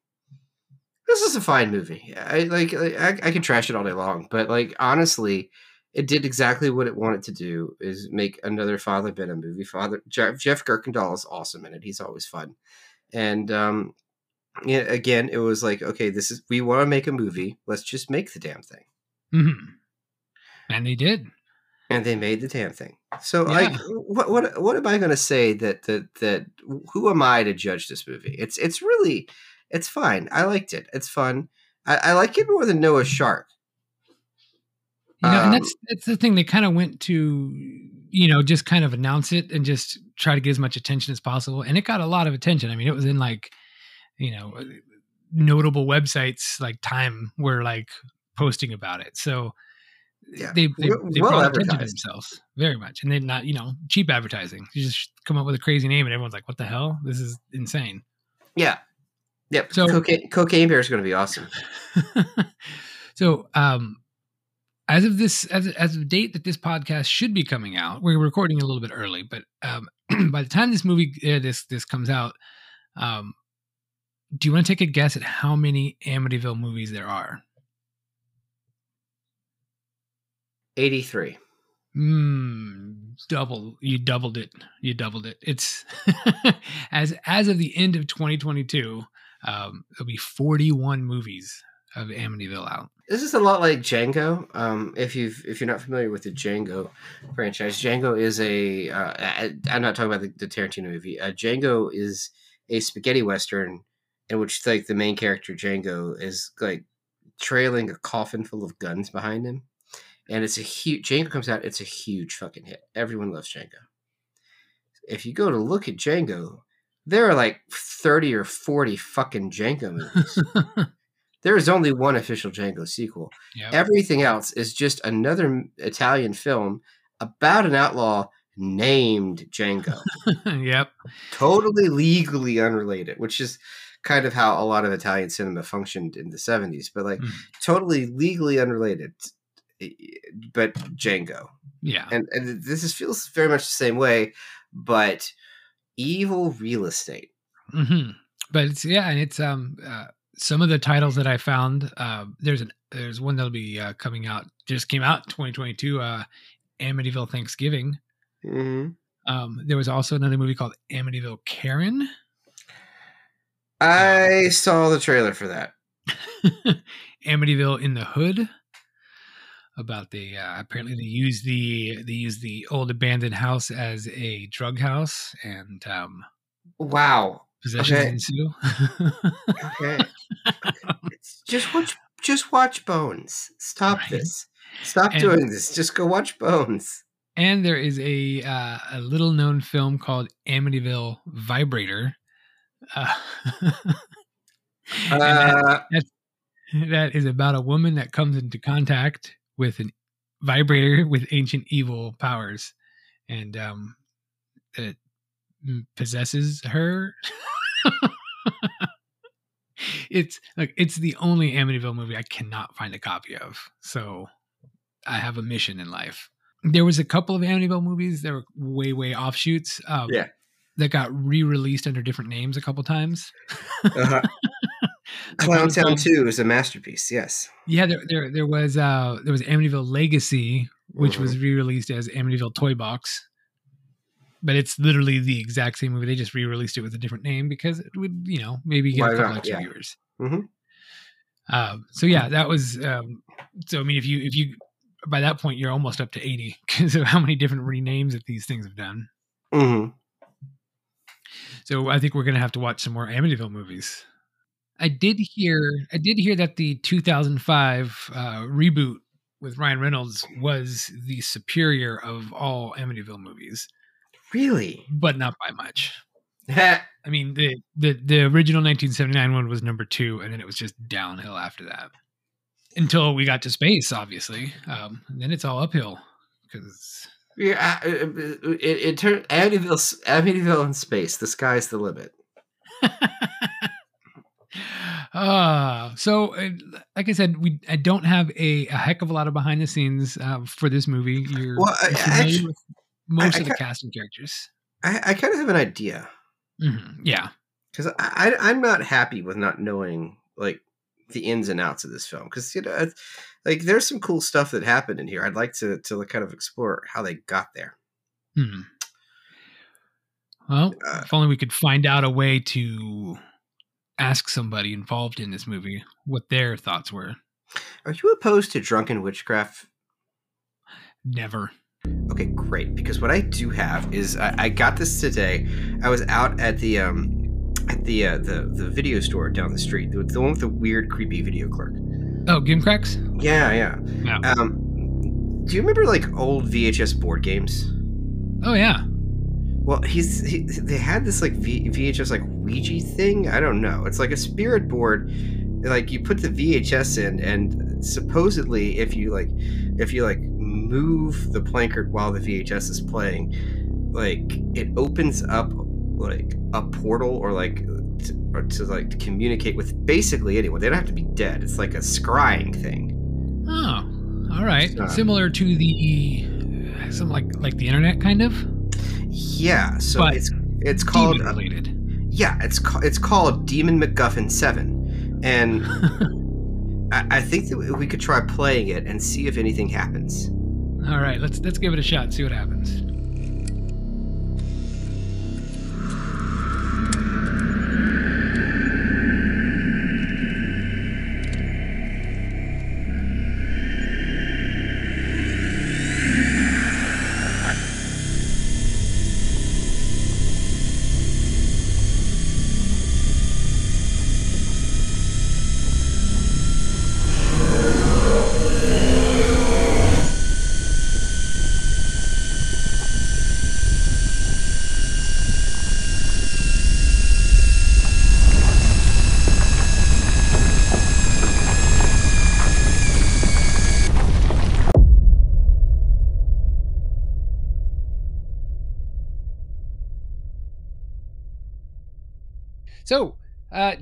this is a fine movie. I like. like, I, I can trash it all day long, but like honestly, it did exactly what it wanted to do: is make another Father Benna movie. Father Jeff, Jeff Kirkendall is awesome in it. He's always fun, and um, yeah, again, it was like, okay, this is we want to make a movie. Let's just make the damn thing. hmm And they did. and they made the damn thing. So, Yeah. like, what what what am I going to say that that that who am I to judge this movie? It's it's really it's fine. I liked it. It's fun. I, I like it more than Noah's Shark. You know, and Um, that's that's the thing. They kind of went to, you know, just kind of announce it and just try to get as much attention as possible. And it got a lot of attention. I mean, it was in like, you know, notable websites like Time were like posting about it. So Yeah, they they, they well brought attention to themselves very much, and they're not, you know, cheap advertising. You just come up with a crazy name, and everyone's like, "What the hell? This is insane." Yeah, yep. So- cocaine, cocaine bear is going to be awesome. so um as of this as, as of date that this podcast should be coming out we're recording a little bit early but um by the time this movie uh, this this comes out um do you want to take a guess at how many amityville movies there are Eighty three. mm, double you doubled it you doubled it it's as as of the end of 2022 um there'll be 41 movies of amityville out This is a lot like Django. Um, if you've if you're not familiar with the Django franchise, Django is a. Uh, I, I'm not talking about the, the Tarantino movie. Uh, Django is a spaghetti western in which like the main character Django is like trailing a coffin full of guns behind him, and it's a huge. Django comes out. It's a huge fucking hit. Everyone loves Django. If you go to look at Django, there are like thirty or forty fucking Django movies. there is only one official Django sequel. Yep. Everything else is just another Italian film about an outlaw named Django. yep totally legally unrelated, which is kind of how a lot of Italian cinema functioned in the 70s, but like Mhm. totally legally unrelated. But Django. yeah And, and this is, feels very much the same way, but evil real estate. hmm But it's yeah, and it's um uh, some of the titles that I found. Uh, there's an there's one that'll be uh, coming out. Just came out 2022. Uh, Amityville Thanksgiving. hmm Um, there was also another movie called Amityville Karen. I saw the trailer for that. Amityville in the Hood. About the uh, apparently they use the they use the old abandoned house as a drug house and um, Wow. Possessions Okay. ensue. Okay. Just watch just watch Bones. Stop Right. this. Stop And- doing this. Just go watch Bones. And there is a uh, a little known film called Amityville Vibrator. Uh, that, Uh, that is about a woman that comes into contact with an vibrator with ancient evil powers, and um, it possesses her. it's like it's the only Amityville movie I cannot find a copy of. So I have a mission in life. There was a couple of Amityville movies that were way, way offshoots. Um, Yeah. That got re-released under different names a couple times. uh-huh. Like one Clown Town called- 2 is a masterpiece. Yes. Yeah, there, there, there was uh, there was Amityville Legacy, which was re-released as Amityville Toy Box. But it's literally the exact same movie. They just re-released it with a different name because it would, you know, maybe get Why a couple not? extra Yeah. viewers. Mhm. Um, so yeah, that was. Um, so I mean, if you if you by that point you're almost up to eighty because of how many different renames that these things have done. hmm So I think we're gonna have to watch some more Amityville movies. I did hear I did hear that the 2005 uh, reboot with Ryan Reynolds was the superior of all Amityville movies, Really? but not by much. I mean, the, the the original 1979 one was number two, and then it was just downhill after that until we got to space, obviously. Um, then it's all uphill because uh, it, it, it turned Amityville, Amityville in space. The sky's the limit. uh so like i said we i don't have a, a heck of a lot of behind the scenes uh, for this movie you're, Well, I- you're I with most I- I of the ca- cast and characters I, I kind of have an idea Mhm, yeah because I, I I'm not happy with not knowing like the ins and outs of this film because you know it's- like there's some cool stuff that happened in here. I'd like to to like, kind of explore how they got there. Hmm. well Uh, if only we could find out a way to ask somebody involved in this movie what their thoughts were Are you opposed to drunken witchcraft? never Okay, great. Because what I do have is I, I got this today. I was out at the um at the uh, the the video store down the street, the, the one with the weird, creepy video clerk. oh gimcracks Yeah, yeah. Yeah. Um, do you remember like old VHS board games? oh yeah Well, he's he, they had this like v, VHS like Ouija thing. I don't know. It's like a spirit board. Like you put the VHS in, and supposedly if you like if you like move the placard while the VHS is playing, like it opens up like a portal or like to, or to like communicate with basically anyone. They don't have to be dead. It's like a scrying thing. oh all right Uh, similar to the some like like the internet kind of Yeah. So But it's it's called Demon uh, related Yeah, it's ca- it's called Demon McGuffin Seven, and I, I think that we could try playing it and see if anything happens. All right, let's let's give it a shot. See what happens.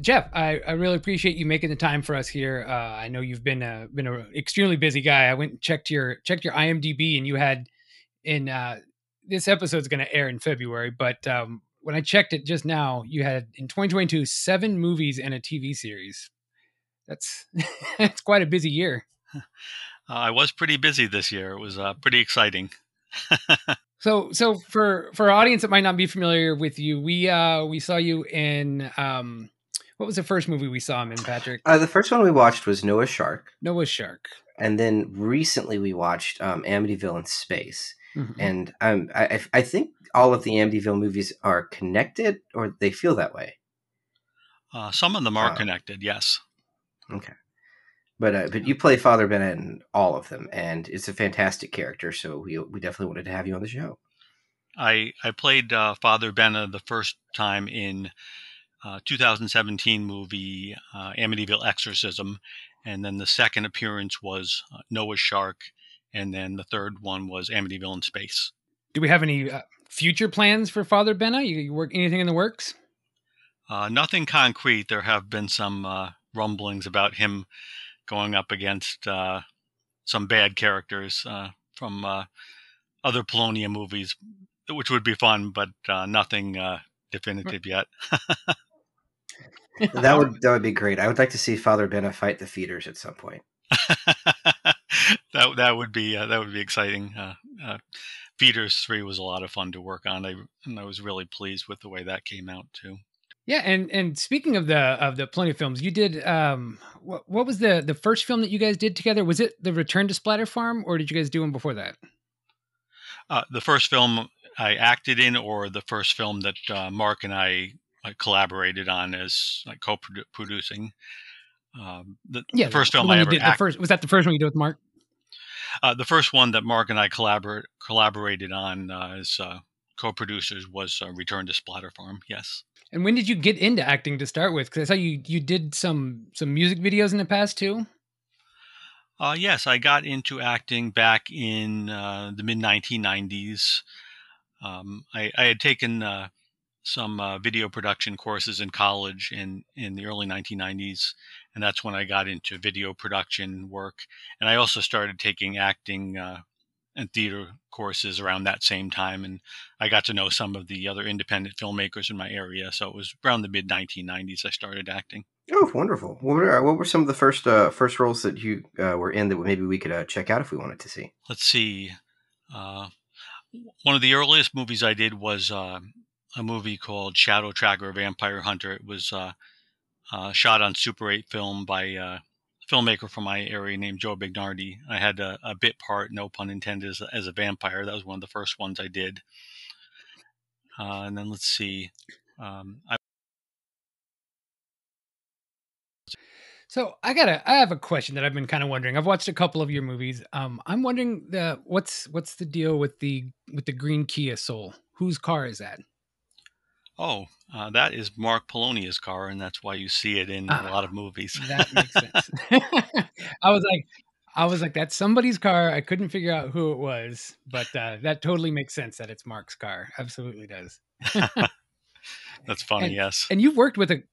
Jeff, I, I really appreciate you making the time for us here. Uh, I know you've been a, been an extremely busy guy. I went and checked your checked your IMDb, and you had in uh, this episode's going to air in February, but um, when I checked it just now, you had in 2022 seven movies and a TV series. That's that's quite a busy year. Uh, I was pretty busy this year. It was uh, pretty exciting. So, so for for our audience that might not be familiar with you, we uh we saw you in um what was the first movie we saw him in, Patrick? Uh, the first one we watched was Noah's Shark, Noah's Shark. and then recently we watched um, Amityville in Space. Mhm. And um, I, I- I think all of the Amityville movies are connected, or they feel that way. Uh, some of them are Uh, connected, yes. Okay. But uh, but you play Father Benna in all of them, and it's a fantastic character. So we we definitely wanted to have you on the show. I I played uh, Father Benna the first time in uh, 2017 movie uh, Amityville Exorcism, and then the second appearance was uh, Noah's Shark, and then the third one was Amityville in Space. Do we have any uh, future plans for Father Benna? You, you work anything in the works? Uh, nothing concrete. There have been some uh, rumblings about him going up against uh, some bad characters uh, from uh, other Polonia movies, which would be fun, but uh, nothing uh, definitive yet. That would that would be great. I would like to see Father Benna fight the feeders at some point. that that would be uh, that would be exciting. Uh, uh, Feeders Three was a lot of fun to work on. I and I was really pleased with the way that came out too. Yeah, and and speaking of the of the Polonia films, you did um what what was the the first film that you guys did together? Was it the Return to Splatter Farm, or did you guys do one before that? Uh, the first film I acted in, or the first film that uh, Mark and I like, collaborated on as like co-producing. Um, the, Yeah, the first film I ever did, the first was that the first one you did with Mark? uh, the first one that Mark and I collaborate collaborated on uh, as uh, co-producers was uh, Return to Splatter Farm. Yes. And when did you get into acting to start with? Because I saw you you did some some music videos in the past too. Uh, yes, I got into acting back in uh, the mid 1990s. Um, I, I had taken uh, some uh, video production courses in college in, in the early 1990s, and that's when I got into video production work. And I also started taking acting uh, and theater courses around that same time, and I got to know some of the other independent filmmakers in my area. So it was around the mid 1990s I started acting. Oh, wonderful! What were, what were some of the first uh, first roles that you uh, were in that maybe we could uh, check out if we wanted to see? let's see. Uh, one of the earliest movies I did was uh, a movie called Shadow Tracker Vampire Hunter. It was uh, uh, shot on Super 8 film by a filmmaker from my area named Joe Bignardi. I had a, a bit part, no pun intended, as a, as a vampire. That was one of the first ones I did. Uh, and then let's see. Um, I, So I gotta I have a question that I've been kind of wondering. I've watched a couple of your movies. Um, I'm wondering the what's what's the deal with the with the green Kia Soul? Whose car is that? Oh, uh, that is Mark Polonia's car, and that's why you see it in Ah, a lot of movies. That makes sense. I was like, I was like, that's somebody's car. I couldn't figure out who it was, but uh, that totally makes sense that it's Mark's car. Absolutely does. that's funny, and, yes. And you've worked with a,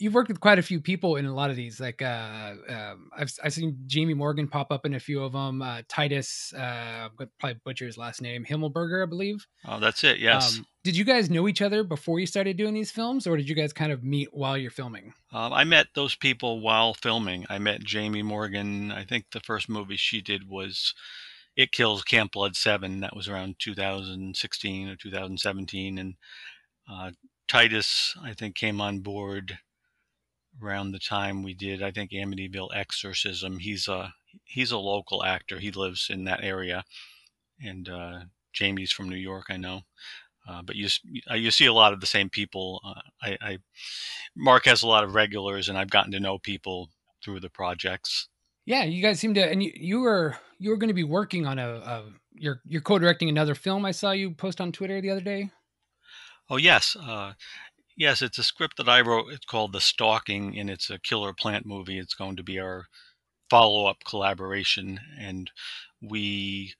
you've worked with quite a few people in a lot of these. Like, uh, um, I've I've seen Jamie Morgan pop up in a few of them. Uh, Titus, uh, probably butcher his last name, Himmelberger, I believe. Oh, that's it, yes. Um, did you guys know each other before you started doing these films, or did you guys kind of meet while you're filming? Um, I met those people while filming. I met Jamie Morgan. I think the first movie she did was It Kills Camp Blood 7. That was around 2016 or 2017. And uh, Titus, I think, came on board around the time we did, I think, Amityville Exorcism. He's a, he's a local actor. He lives in that area. And uh, Jamie's from New York, I know. Uh, but you uh, you see a lot of the same people. Uh, I, I Mark has a lot of regulars, and I've gotten to know people through the projects. Yeah, you guys seem to, and you, you were you were going to be working on a, a you're you're co-directing another film. I saw you post on Twitter the other day. Oh yes, uh, yes, it's a script that I wrote. It's called The Stalking, and it's a killer plant movie. It's going to be our follow-up collaboration, and we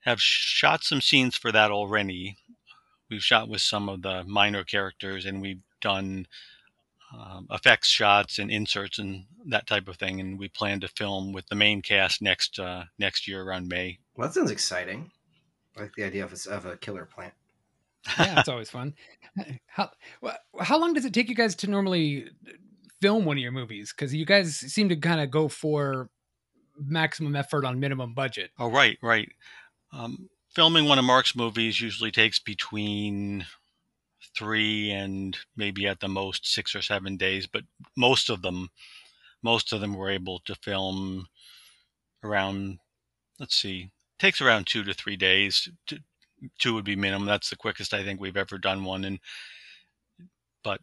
have shot some scenes for that already. We've shot with some of the minor characters, and we've done um, effects shots and inserts and that type of thing. And we plan to film with the main cast next uh, next year around May. Well, that sounds exciting. I like the idea of a, of a killer plant. Yeah, it's always fun. How how long does it take you guys to normally film one of your movies? Because you guys seem to kind of go for maximum effort on minimum budget. Oh, right, right. Um, filming one of Mark's movies usually takes between three and maybe at the most six or seven days, but most of them, most of them were able to film around. Let's see, takes around two to three days. Two, two would be minimum. That's the quickest I think we've ever done one, and but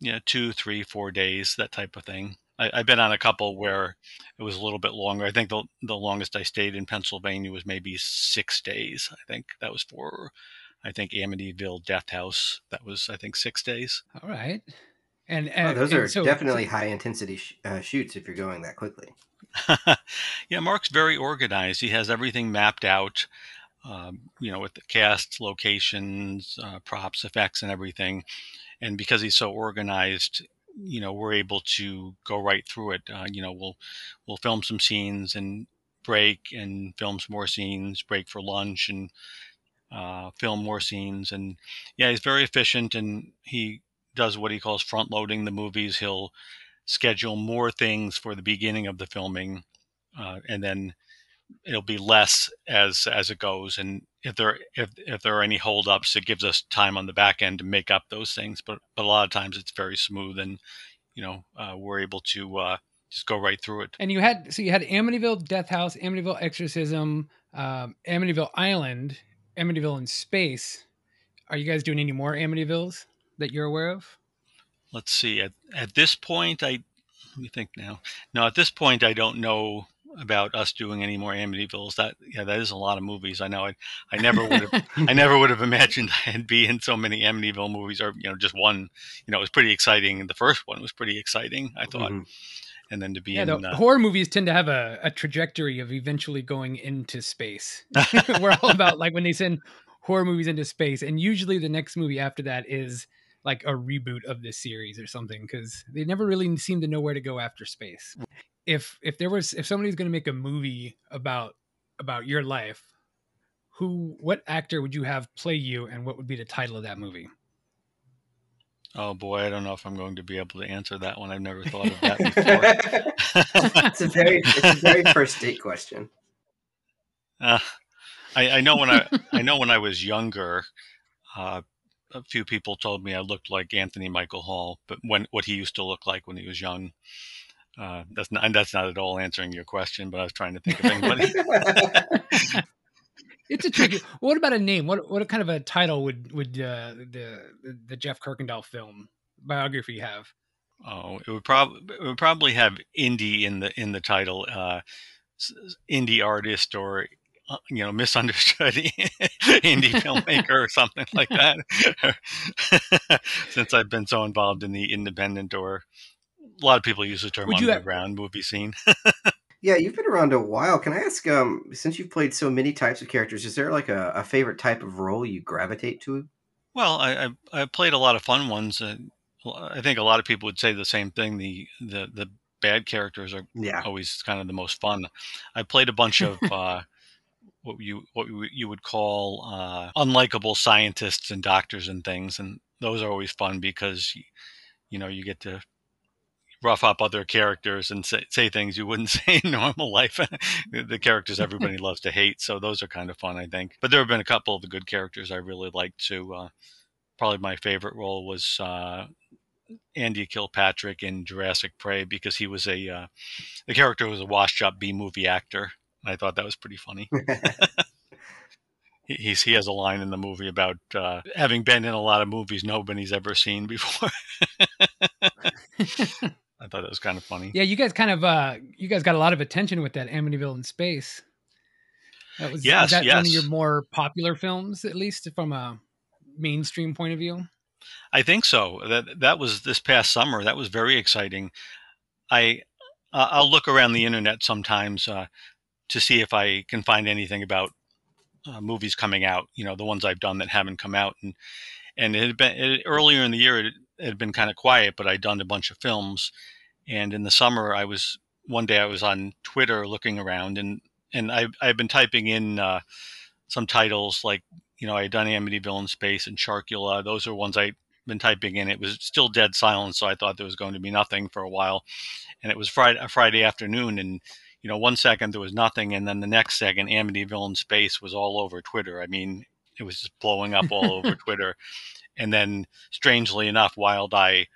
you know, two, three, four days, that type of thing. I, I've been on a couple where it was a little bit longer. I think the the longest I stayed in Pennsylvania was maybe six days. I think that was for, I think Amityville Death House. That was I think six days. All right, and, Oh, those and are so- definitely so- high intensity sh- uh, shoots if you're going that quickly. yeah, Mark's very organized. He has everything mapped out. Um, you know, with the cast, locations, uh, props, effects, and everything. And because he's so organized, you know, we're able to go right through it. Uh, you know, we'll we'll film some scenes and break and film some more scenes, break for lunch and uh, film more scenes. And yeah, he's very efficient and he does what he calls front loading the movies. He'll schedule more things for the beginning of the filming, uh, and then it'll be less as as it goes. And if there if if there are any holdups, it gives us time on the back end to make up those things. But but a lot of times it's very smooth, and you know uh, we're able to uh, just go right through it. And you had so you had Amityville Death House, Amityville Exorcism, um, Amityville Island, Amityville in Space. Are you guys doing any more Amityvilles that you're aware of? Let's see. At at this point, I let me think now. No, at this point, I don't know about us doing any more Amityvilles. That yeah, that is a lot of movies. I know. I I never would have I never would have imagined I'd be in so many Amityville movies, or you know, just one. You know, it was pretty exciting. The first one was pretty exciting. I thought. Mm-hmm. And then to be yeah, in the uh, horror movies tend to have a, a trajectory of eventually going into space. We're all about like when they send horror movies into space, and usually the next movie after that is like a reboot of this series or something because they never really seem to know where to go after space. If if there was if somebody's going to make a movie about about your life, who what actor would you have play you, and what would be the title of that movie? Oh boy, I don't know if I'm going to be able to answer that one. I've never thought of that before. it's a very it's a very first date question. Uh, I, I know when I I know when I was younger, uh, a few people told me I looked like Anthony Michael Hall, but when what he used to look like when he was young. Uh, that's not that's not at all answering your question, but I was trying to think of anybody. it's a tricky. What about a name? What what kind of a title would would uh, the the Jeff Kirkendall film biography have? Oh, it would probably it would probably have indie in the in the title, uh, indie artist or uh, you know misunderstood indie filmmaker or something like that. Since I've been so involved in the independent or a lot of people use the term Would you have- underground movie scene. Yeah, you've been around a while. Can I ask, um, since you've played so many types of characters, is there like a, a favorite type of role you gravitate to? Well, I, I I played a lot of fun ones. Uh, I think a lot of people would say the same thing. The the the bad characters are Yeah. always kind of the most fun. I played a bunch of uh, what you what you you would call uh, unlikable scientists and doctors and things, and those are always fun because you, you know you get to rough up other characters and say, say things you wouldn't say in normal life. the, characters everybody loves to hate, so those are kind of fun, I think. But there have been a couple of the good characters I really liked too. Uh, probably my favorite role was uh, Andy Kilpatrick in Jurassic Prey because he was a uh, the character was a washed up B movie actor. And I thought that was pretty funny. He- He's he has a line in the movie about uh, having been in a lot of movies nobody's ever seen before. I thought that was kind of funny. Yeah, you guys kind of uh you guys got a lot of attention with that Amityville in space. That was, Yes, that one of your more popular films, at least from a mainstream point of view. I think so. That that was this past summer. That was very exciting. I uh, I'll look around the internet sometimes uh, to see if I can find anything about uh, movies coming out. You know, the ones I've done that haven't come out, and and it had been it, earlier in the year. It, had been kind of quiet, but I'd done a bunch of films. And in the summer, I was one day I was on Twitter looking around, and and I I've been typing in uh, some titles like you know I had done Amityville in Space and Sharkula. Those are ones I've been typing in. It was still dead silent, so I thought there was going to be nothing for a while. And it was Friday a Friday afternoon, and you know one second there was nothing, and then the next second Amityville in Space was all over Twitter. I mean, it was just blowing up all over Twitter. And then, strangely enough, Wild Eye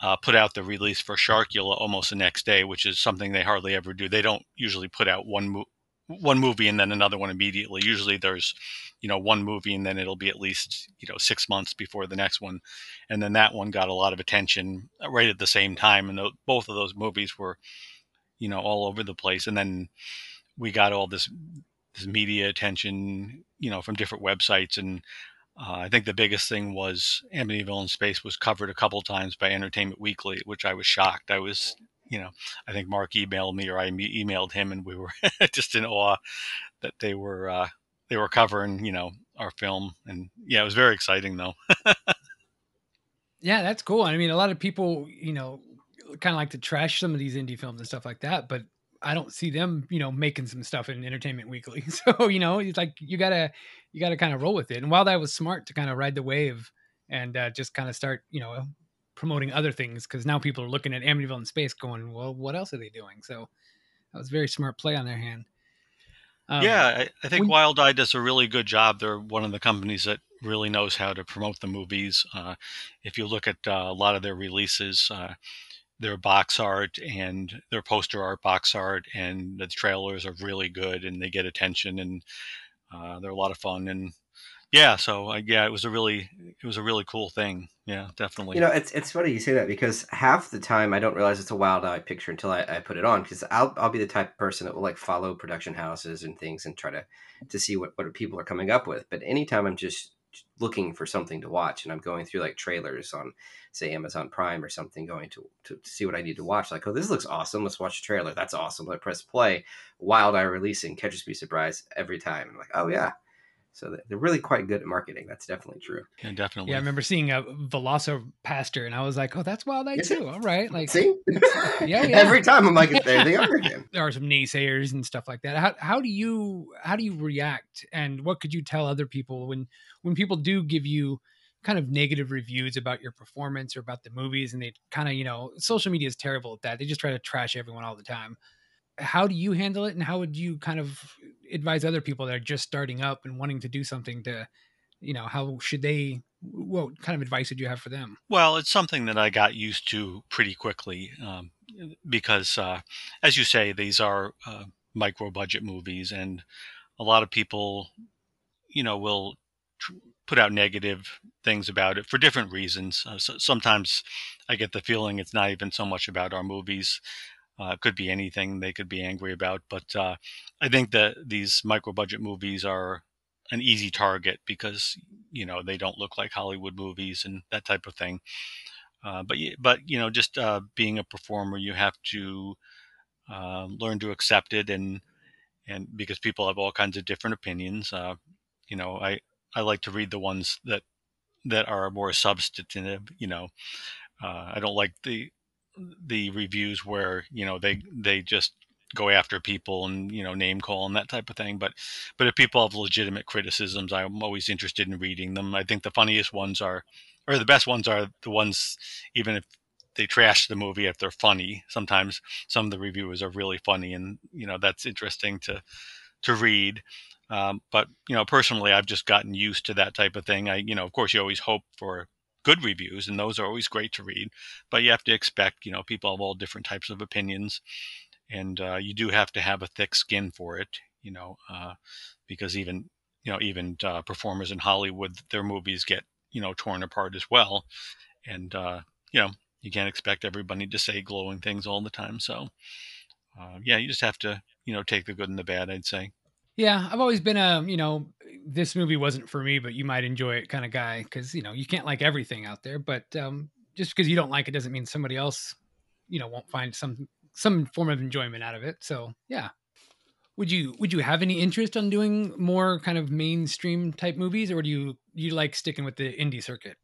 uh, put out the release for Sharkula almost the next day, which is something they hardly ever do. They don't usually put out one mo- one movie and then another one immediately. Usually, there's you know one movie and then it'll be at least you know six months before the next one, and then that one got a lot of attention right at the same time, and both of those movies were you know all over the place. And then we got all this this media attention, you know, from different websites and. Uh, I think the biggest thing was Amityville in Space was covered a couple times by Entertainment Weekly, which I was shocked. I was, you know, I think Mark emailed me or I emailed him, and we were just in awe that they were uh, they were covering, you know, our film. And yeah, it was very exciting though. Yeah, that's cool. I mean, a lot of people, you know, kind of like to trash some of these indie films and stuff like that, but I don't see them, you know, making some stuff in Entertainment Weekly. So, you know, it's like you gotta you gotta kind of roll with it. And while that was smart to kind of ride the wave and uh, just kind of start, you know, promoting other things because now people are looking at Amityville in space, going, well, what else are they doing? So that was a very smart play on their hand. Um, yeah, I, I think when- Wild Eye does a really good job. They're one of the companies that really knows how to promote the movies. Uh, if you look at uh, a lot of their releases, uh, their box art and their poster art, box art, and the trailers are really good, and they get attention, and uh, they're a lot of fun. And yeah, so uh, yeah, it was a really it was a really cool thing. Yeah, definitely. You know, it's it's funny you say that because half the time I don't realize it's a wild eye picture until I, I put it on because I'll I'll be the type of person that will like follow production houses and things and try to to see what what people are coming up with. But anytime I'm just looking for something to watch and I'm going through like trailers on say Amazon Prime or something, going to to, see what I need to watch. Like, oh, this looks awesome. Let's watch the trailer. That's awesome. Let press play. Wild Eye releasing catches me surprised every time. I'm like, oh yeah. So they're really quite good at marketing. That's definitely true. Yeah, definitely. Yeah, I remember seeing a Velocipastor, and I was like, "Oh, that's Wild Eye Is it? too." All right, like See, yeah, yeah. every time I'm like, there they are again. there are some naysayers and stuff like that. How how do you how do you react, and what could you tell other people when when people do give you kind of negative reviews about your performance or about the movies, and they kind of you know social media is terrible at that. They just try to trash everyone all the time. How do you handle it, and how would you kind of advise other people that are just starting up and wanting to do something to, you know, how should they? What kind of advice would you have for them? Well, it's something that I got used to pretty quickly um, because, uh, as you say, these are uh, micro budget movies, and a lot of people, you know, will tr- put out negative things about it for different reasons. Uh, so sometimes I get the feeling it's not even so much about our movies. Uh, could be anything they could be angry about, but uh, I think that these micro budget movies are an easy target because you know they don't look like Hollywood movies and that type of thing. Uh, but but you know, just uh, being a performer, you have to uh, learn to accept it, and and because people have all kinds of different opinions. Uh, you know, I I like to read the ones that that are more substantive. You know, I don't like the the reviews where you know they they just go after people and you know name call and that type of thing but but if people have legitimate criticisms i'm always interested in reading them. I think the funniest ones are or the best ones are the ones even if they trash the movie if they're funny sometimes some of the reviewers are really funny and you know that's interesting to to read. Um, but you know personally i've just gotten used to that type of thing. I you know of course you always hope for good reviews and those are always great to read but you have to expect you know people have all different types of opinions and uh, you do have to have a thick skin for it you know uh, because even you know even uh, performers in hollywood their movies get you know torn apart as well and uh, you know you can't expect everybody to say glowing things all the time so uh, yeah you just have to you know take the good and the bad i'd say Yeah, I've always been a, you know, this movie wasn't for me, but you might enjoy it kind of guy because, you know, you can't like everything out there, but um, just because you don't like it doesn't mean somebody else, you know, won't find some some form of enjoyment out of it. So, yeah. Would you would you have any interest on doing more kind of mainstream type movies or do you you like sticking with the indie circuit?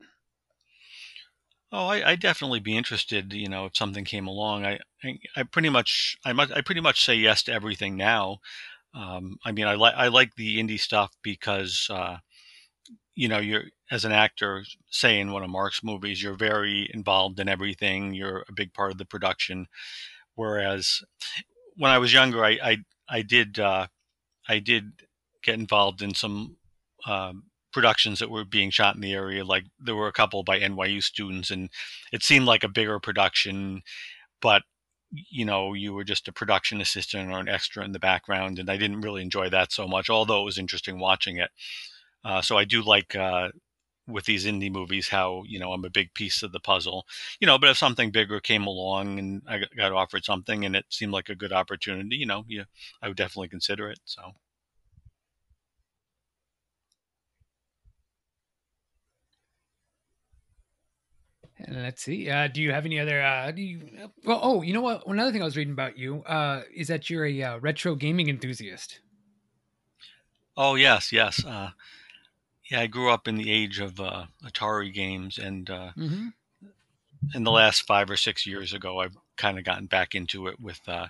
Oh, I, I'd definitely be interested. You know, if something came along, I, I, I pretty much, I must, I pretty much say yes to everything now. Um, I mean, I like, I like the indie stuff because, uh, you know, you're as an actor, say in one of Mark's movies, you're very involved in everything. You're a big part of the production. Whereas when I was younger, I, I, I did, uh, I did get involved in some, um, productions that were being shot in the area. Like there were a couple by NYU students, and it seemed like a bigger production, but you know, you were just a production assistant or an extra in the background, and I didn't really enjoy that so much. Although it was interesting watching it, uh, so I do like uh, with these indie movies how you know I'm a big piece of the puzzle. You know, but if something bigger came along and I got- offered something and it seemed like a good opportunity, you know, yeah, I would definitely consider it. So. And let's see. Uh, do you have any other? Uh, do you? Well, oh, you know what? Another thing I was reading about you uh, is that you're a uh, retro gaming enthusiast. Oh yes, yes. Uh, yeah, I grew up in the age of uh, Atari games, and uh, Mm-hmm. in the last five or six years ago, I've kind of gotten back into it with uh,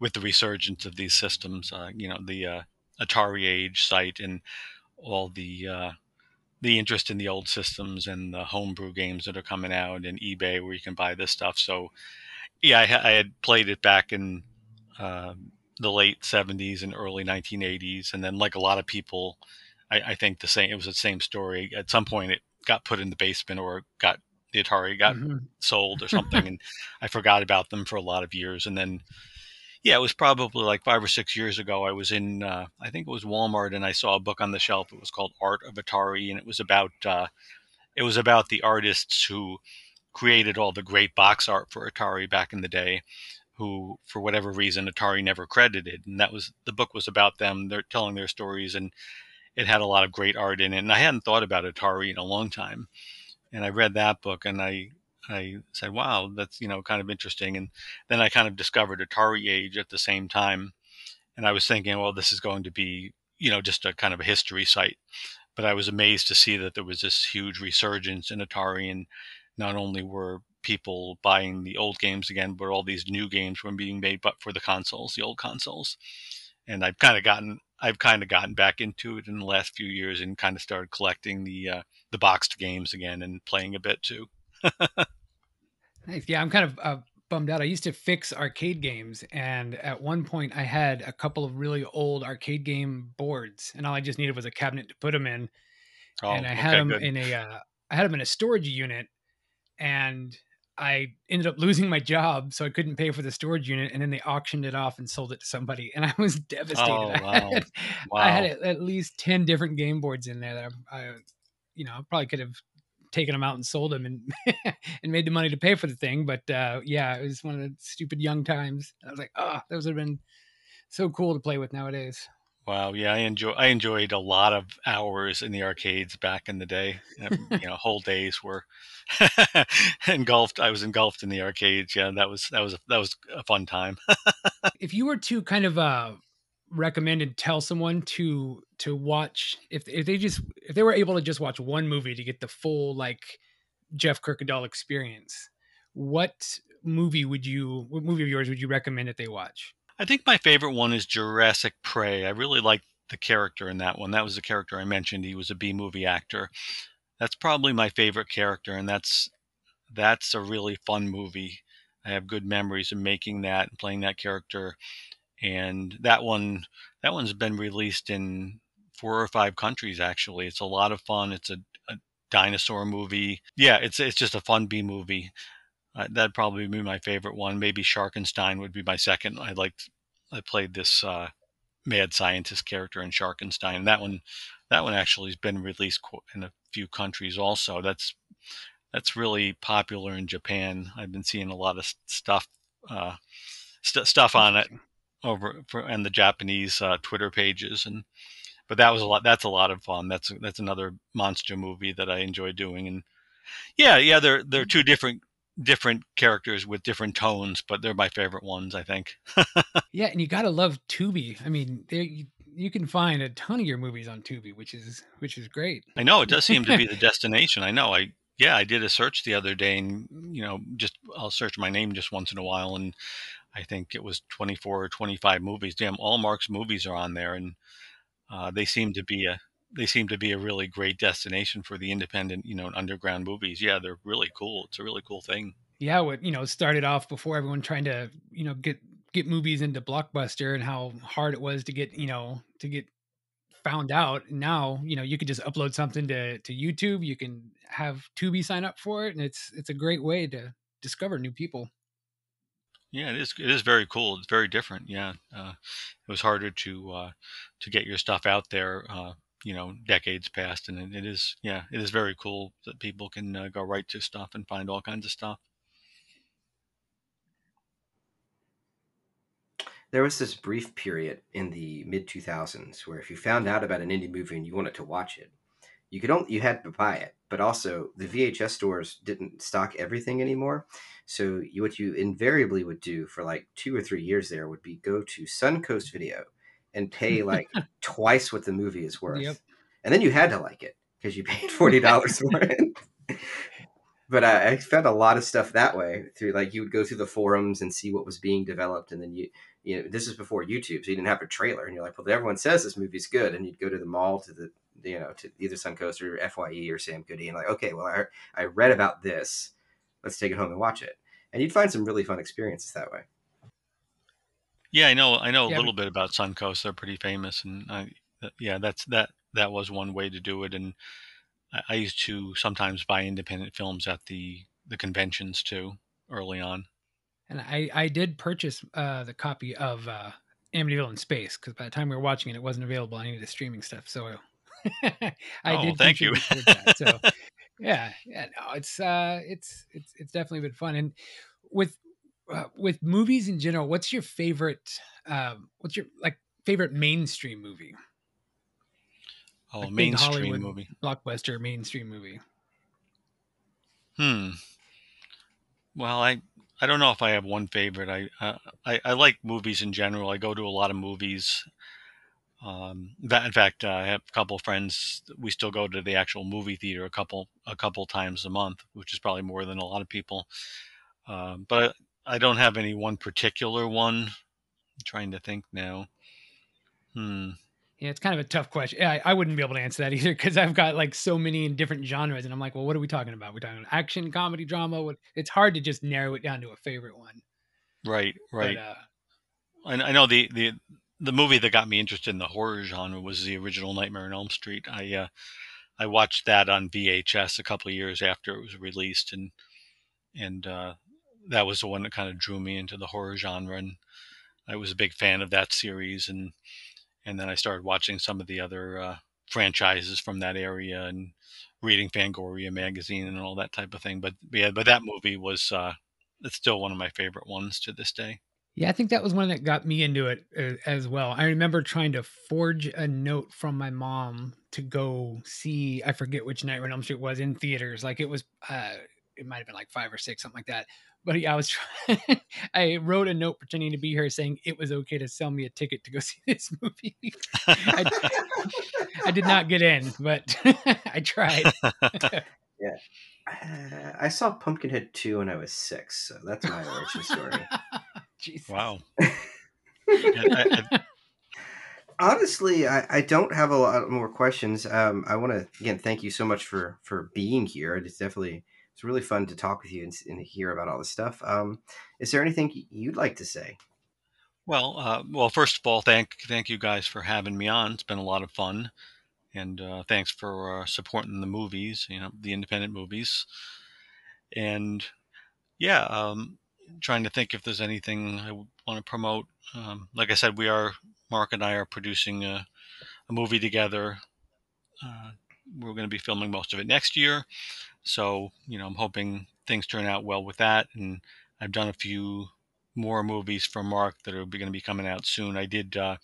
with the resurgence of these systems. Uh, you know, the uh, Atari Age site and all the uh, the interest in the old systems and the homebrew games that are coming out, and eBay where you can buy this stuff. So, yeah, I, I had played it back in uh, the late 70s and early 1980s. And then, like a lot of people, I, I think the same, it was the same story. At some point, it got put in the basement or got the Atari got Mhm. sold or something. and I forgot about them for a lot of years. And then, yeah, it was probably like five or six years ago. I was in, uh, I think it was Walmart, and I saw a book on the shelf. It was called Art of Atari, and it was about, uh, it was about the artists who created all the great box art for Atari back in the day, who, for whatever reason, Atari never credited. And that was the book was about them. They're telling their stories, and it had a lot of great art in it. And I hadn't thought about Atari in a long time, and I read that book, and I I said, "Wow, that's you know kind of interesting." And then I kind of discovered Atari Age at the same time, and I was thinking, well, this is going to be you know just a kind of a history site. But I was amazed to see that there was this huge resurgence in Atari, and not only were people buying the old games again, but all these new games were being made, but for the consoles, the old consoles. And I've kind of gotten, I've kind of gotten back into it in the last few years, and kind of started collecting the uh, the boxed games again and playing a bit too. Nice. Yeah, I'm kind of uh, bummed out. I used to fix arcade games, and at one point, I had a couple of really old arcade game boards, and all I just needed was a cabinet to put them in. Oh, and I had them good. in a, uh, I had them in a storage unit, and I ended up losing my job, so I couldn't pay for the storage unit, and then they auctioned it off and sold it to somebody, and I was devastated. Oh, I wow. had, I had Wow. at- at least ten different game boards in there that I, I you know, I probably could have taken them out and sold them and and made the money to pay for the thing. But uh, yeah, it was one of the stupid young times. I was like, oh, those would have been so cool to play with nowadays. Wow, yeah, I enjoy I enjoyed a lot of hours in the arcades back in the day. Um, you know, whole days were engulfed. I was engulfed in the arcades. Yeah, that was that was a, that was a fun time. if you were to kind of uh, recommend and tell someone to to watch, if if they just if they were able to just watch one movie to get the full like Jeff Kirkendall experience, what movie would you what movie of yours would you recommend that they watch? I think my favorite one is Jurassic Prey. I really liked the character in that one. That was the character I mentioned. He was a B movie actor. That's probably my favorite character, and that's that's a really fun movie. I have good memories of making that and playing that character. And that one that one's been released in four or five countries actually. It's a lot of fun. It's a, a dinosaur movie. Yeah, it's it's just a fun B movie. Uh, that'd probably be my favorite one. Maybe Sharkenstein would be my second. I liked. I played this uh, mad scientist character in Sharkenstein. That one, that one actually has been released in a few countries. Also, that's that's really popular in Japan. I've been seeing a lot of stuff uh, st- stuff on it over for, and the Japanese uh, Twitter pages and. But that was a lot. That's a lot of fun. That's that's another monster movie that I enjoy doing. And yeah, yeah, they're they're two different different characters with different tones, but they're my favorite ones, I think. Yeah, and you gotta love Tubi. I mean, there you, you can find a ton of your movies on Tubi, which is which is great. I know it does seem to be the destination. I know. I yeah, I did a search the other day, and you know, just I'll search my name just once in a while, and I think it was twenty four or twenty five movies. Damn, all Mark's movies are on there, and uh, they seem to be a they seem to be a really great destination for the independent, you know, underground movies. Yeah, they're really cool. It's a really cool thing. yeah, what you know started off before everyone trying to you know get get movies into Blockbuster and how hard it was to get you know to get found out. Now you know you could just upload something to to YouTube. You can have Tubi sign up for it, and it's it's a great way to discover new people. Yeah, it is. It is very cool. It's very different. Yeah, uh, it was harder to uh, to get your stuff out there. Uh, you know, decades past, and it, it is. Yeah, it is very cool that people can uh, go right to stuff and find all kinds of stuff. There was this brief period in the mid 2000s where if you found out about an indie movie and you wanted to watch it, you could only you had to buy it. But also the VHS stores didn't stock everything anymore. So you, what you invariably would do for like two or three years there would be go to Suncoast Video and pay like twice what the movie is worth. Yep. And then you had to like it because you paid forty dollars for it. but I, I found a lot of stuff that way through like you would go through the forums and see what was being developed, and then you you know this is before YouTube, so you didn't have a trailer, and you're like, well, everyone says this movie's good, and you'd go to the mall to the you know to either Suncoast or Fye or Sam Goody, and like, okay, well, I I read about this, let's take it home and watch it, and you'd find some really fun experiences that way. Yeah, I know. I know Yeah, a little bit about Suncoast. They're pretty famous, and I, yeah, that's that. That was one way to do it. And I, I used to sometimes buy independent films at the the conventions too, early on. And I, I did purchase uh, the copy of uh, Amityville in Space because by the time we were watching it, it wasn't available on any of the streaming stuff. So I Oh, did. thank you. that. So yeah, yeah, no, it's uh, it's it's it's definitely been fun. And with uh, with movies in general, what's your favorite? Um, what's your like favorite mainstream movie? Oh, Like mainstream movie. blockbuster mainstream movie. Hmm. Well, I I don't know if I have one favorite. I uh, I I like movies in general. I go to a lot of movies. Um, that in fact, uh, I have a couple of friends. We still go to the actual movie theater a couple a couple times a month, which is probably more than a lot of people. Um, but I, I don't have any one particular one. I'm trying to think now. Hmm. Yeah, it's kind of a tough question. Yeah, I, I wouldn't be able to answer that either because I've got like so many in different genres, and I'm like, well, what are we talking about? We're talking about action, comedy, drama. What? It's hard to just narrow it down to a favorite one. Right. Right. But, uh, I, I know the, the the movie that got me interested in the horror genre was the original Nightmare on Elm Street. I uh, I watched that on VHS a couple of years after it was released, and and uh, that was the one that kind of drew me into the horror genre, and I was a big fan of that series, and and then I started watching some of the other uh, franchises from that area and reading Fangoria magazine and all that type of thing. But yeah, but that movie was uh, it's still one of my favorite ones to this day. Yeah, I think that was one that got me into it uh, as well. I remember trying to forge a note from my mom to go see. I forget which Nightmare on Elm Street was in theaters. Like it was, uh, it might have been like five or six, something like that. But yeah, I was trying. I wrote a note pretending to be her, saying it was okay to sell me a ticket to go see this movie. I, I did not get in, but I tried. Yeah. Uh, I saw Pumpkinhead 2 when I was six, so that's my origin story. Jesus. Wow. I- I- Honestly, I, I don't have a lot more questions. Um, I want to again thank you so much for for being here. It's definitely it's really fun to talk with you and, and hear about all this stuff. Um, is there anything you'd like to say? Well, uh, well, first of all, thank thank you guys for having me on. It's been a lot of fun, and uh, thanks for uh, supporting the movies, you know, the independent movies, and yeah, um, trying to think if there's anything I want to promote. Um, like I said, we are Mark and I are producing a, a movie together. Uh, we're going to be filming most of it next year, so you know, I'm hoping things turn out well with that, and I've done a few more movies from Mark that are going to be coming out soon. I did, uh,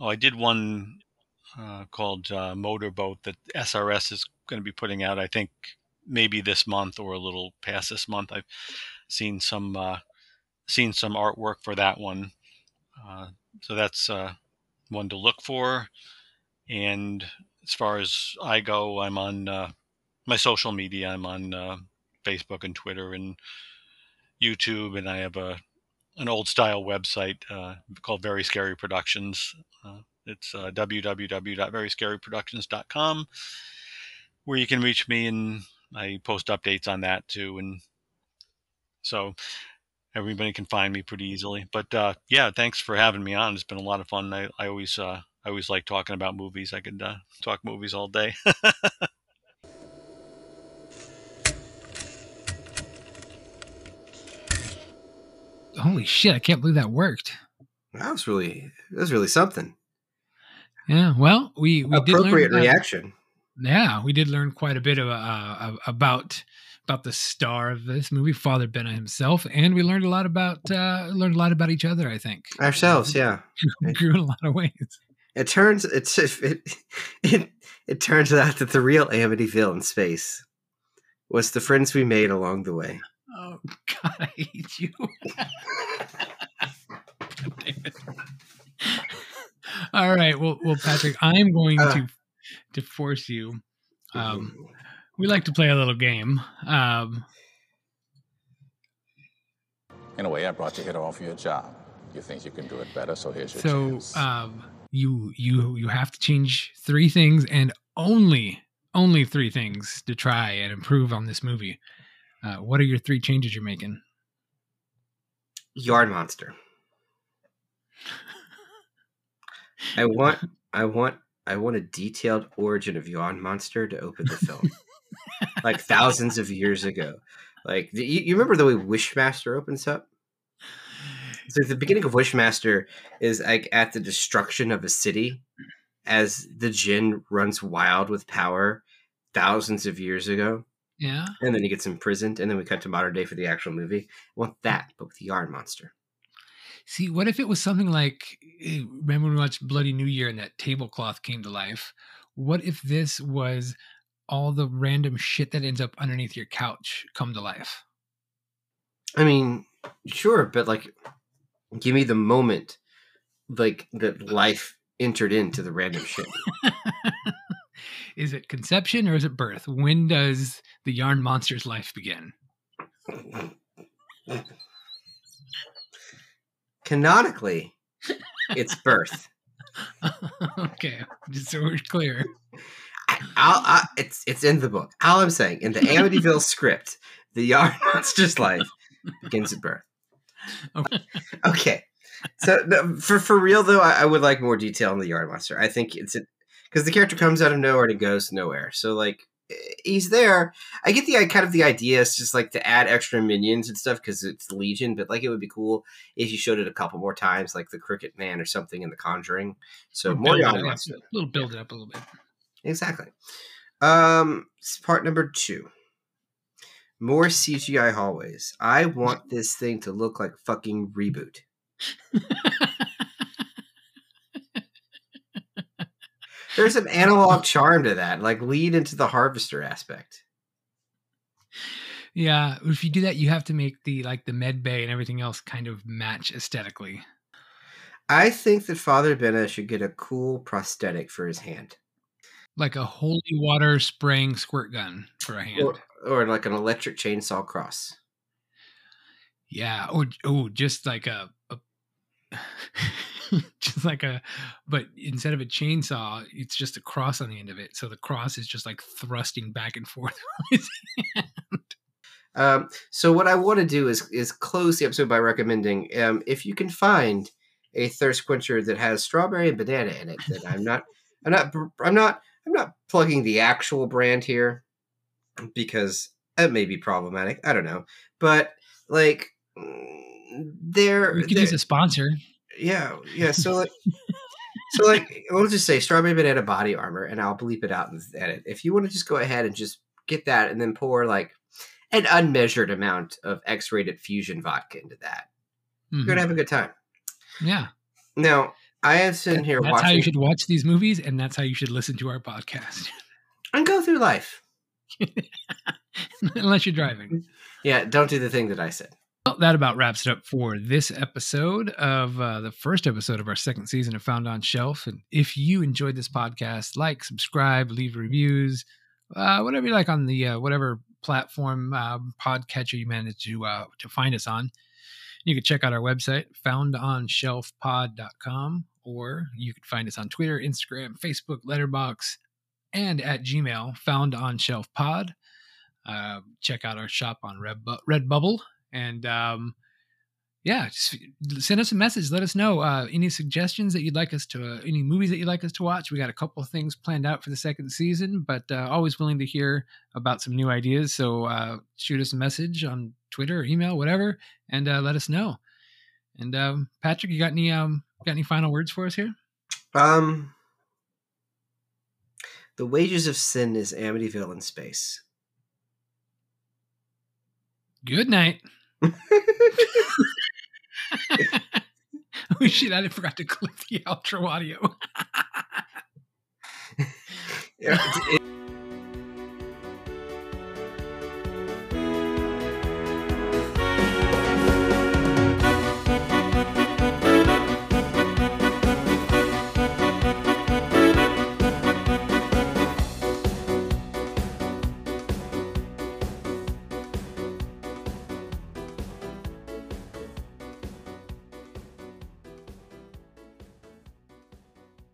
oh, I did one uh, called uh, Motorboat that SRS is going to be putting out. I think maybe this month or a little past this month. I've seen some uh, seen some artwork for that one, uh, so that's uh, one to look for. And as far as I go, I'm on uh, my social media. I'm on uh, Facebook and Twitter and YouTube, and I have a an old style website uh, called Very Scary Productions. Uh, it's uh, www.veryscaryproductions.com, where you can reach me, and I post updates on that too. And so everybody can find me pretty easily. But uh, yeah, thanks for having me on. It's been a lot of fun. I, I always uh, I always like talking about movies. I could uh, talk movies all day. Holy shit! I can't believe that worked. That was really that was really something. Yeah. Well, we we did Appropriate learn, uh, reaction. Yeah, we did learn quite a bit of, uh, about about the star of this movie, Father Benna himself, and we learned a lot about uh, learned a lot about each other. I think Ourselves, yeah. grew in a lot of ways. It turns it's it it it turns out that the real Amityville in space was the friends we made along the way. Oh God, I hate you. All right, well, well, Patrick, I'm going Uh. to to force you. Um, we like to play a little game. Um, In a way, I brought you here to offer you a job. You think you can do it better, so here's your so chance. um, you you you have to change three things and only only three things to try and improve on this movie. Uh, what are your three changes you're making? Yard monster. I want, I want, I want a detailed origin of Yarn Monster to open the film, like thousands of years ago. Like the, you, you remember the way Wishmaster opens up? So the beginning of Wishmaster is like at the destruction of a city, as the Jinn runs wild with power thousands of years ago. Yeah. And then he gets imprisoned, and then we cut to modern day for the actual movie. I want that, but with the Yarn Monster. See, what if it was something like eh, remember when we watched Bloody New Year and that tablecloth came to life? What if this was all the random shit that ends up underneath your couch come to life? I mean, sure, but like, give me the moment, like that life entered into the random shit. is it conception or is it birth? When does the yarn monster's life begin? Canonically, it's birth. okay, just so we're clear. I'll, I, it's it's in the book. All I'm saying in the Amityville script, the yarn monster's life begins at birth. Okay. Okay. So no, for for real though, I, I would like more detail on the yard monster. I think it's because the character comes out of nowhere and it goes nowhere. So like eh, he's there. I get the kind of the idea is just like to add extra minions and stuff because it's Legion, but like it would be cool if you showed it a couple more times, like the Cricket Man or something in The Conjuring. So more yarn monster. a little build it up a little bit. Exactly. Um, part number two. More CGI hallways. I want this thing to look like fucking ReBoot. There's an analog charm to that, like lead into the harvester aspect. Yeah, if you do that, you have to make the like the med bay and everything else kind of match aesthetically. I think that Father Benna should get a cool prosthetic for his hand, Like a holy water spraying squirt gun for a hand. or, or like an electric chainsaw cross. Yeah, or oh, just like a, a just like a but instead of a chainsaw, it's just a cross on the end of it. So the cross is just like thrusting back and forth. Um, so what I want to do is is close the episode by recommending um, if you can find a thirst quencher that has strawberry and banana in it. That I'm not, I'm not, I'm not, I'm not plugging the actual brand here because that may be problematic. I don't know, but like mm, there, you could use a sponsor. yeah, yeah. So like, so like, we'll just say strawberry banana body armor, and I'll bleep it out and edit. If you want to just go ahead and just get that, and then pour like an unmeasured amount of X-rated fusion vodka into that, you're Mhm. gonna have a good time. Yeah. Now, I am sitting here watching. That's watching how you should watch these movies, and that's how you should listen to our podcast. and go through life. Unless you're driving. Yeah, don't do the thing that I said. Well, that about wraps it up for this episode of uh, the first episode of our second season of Found on Shelf. And if you enjoyed this podcast, like, subscribe, leave reviews, uh, whatever you like on the uh, whatever platform uh, podcatcher you manage to uh, to find us on. You can check out our website, foundonshelfpod.com, or you can find us on Twitter, Instagram, Facebook, Letterboxd, and at Gmail, found on shelf. Uh, check out our shop on Redbu- Redbubble. And um, yeah, just send us a message. Let us know uh, any suggestions that you'd like us to, uh, any movies that you'd like us to watch. We got a couple of things planned out for the second season, but uh, always willing to hear about some new ideas. So uh, shoot us a message on Twitter or email, whatever, and uh, let us know. And um, Patrick, you got any um, got any final words for us here? Um, the wages of sin is Amityville in space. Good night. oh shit! I forgot to clip the outro audio. Yeah, it's,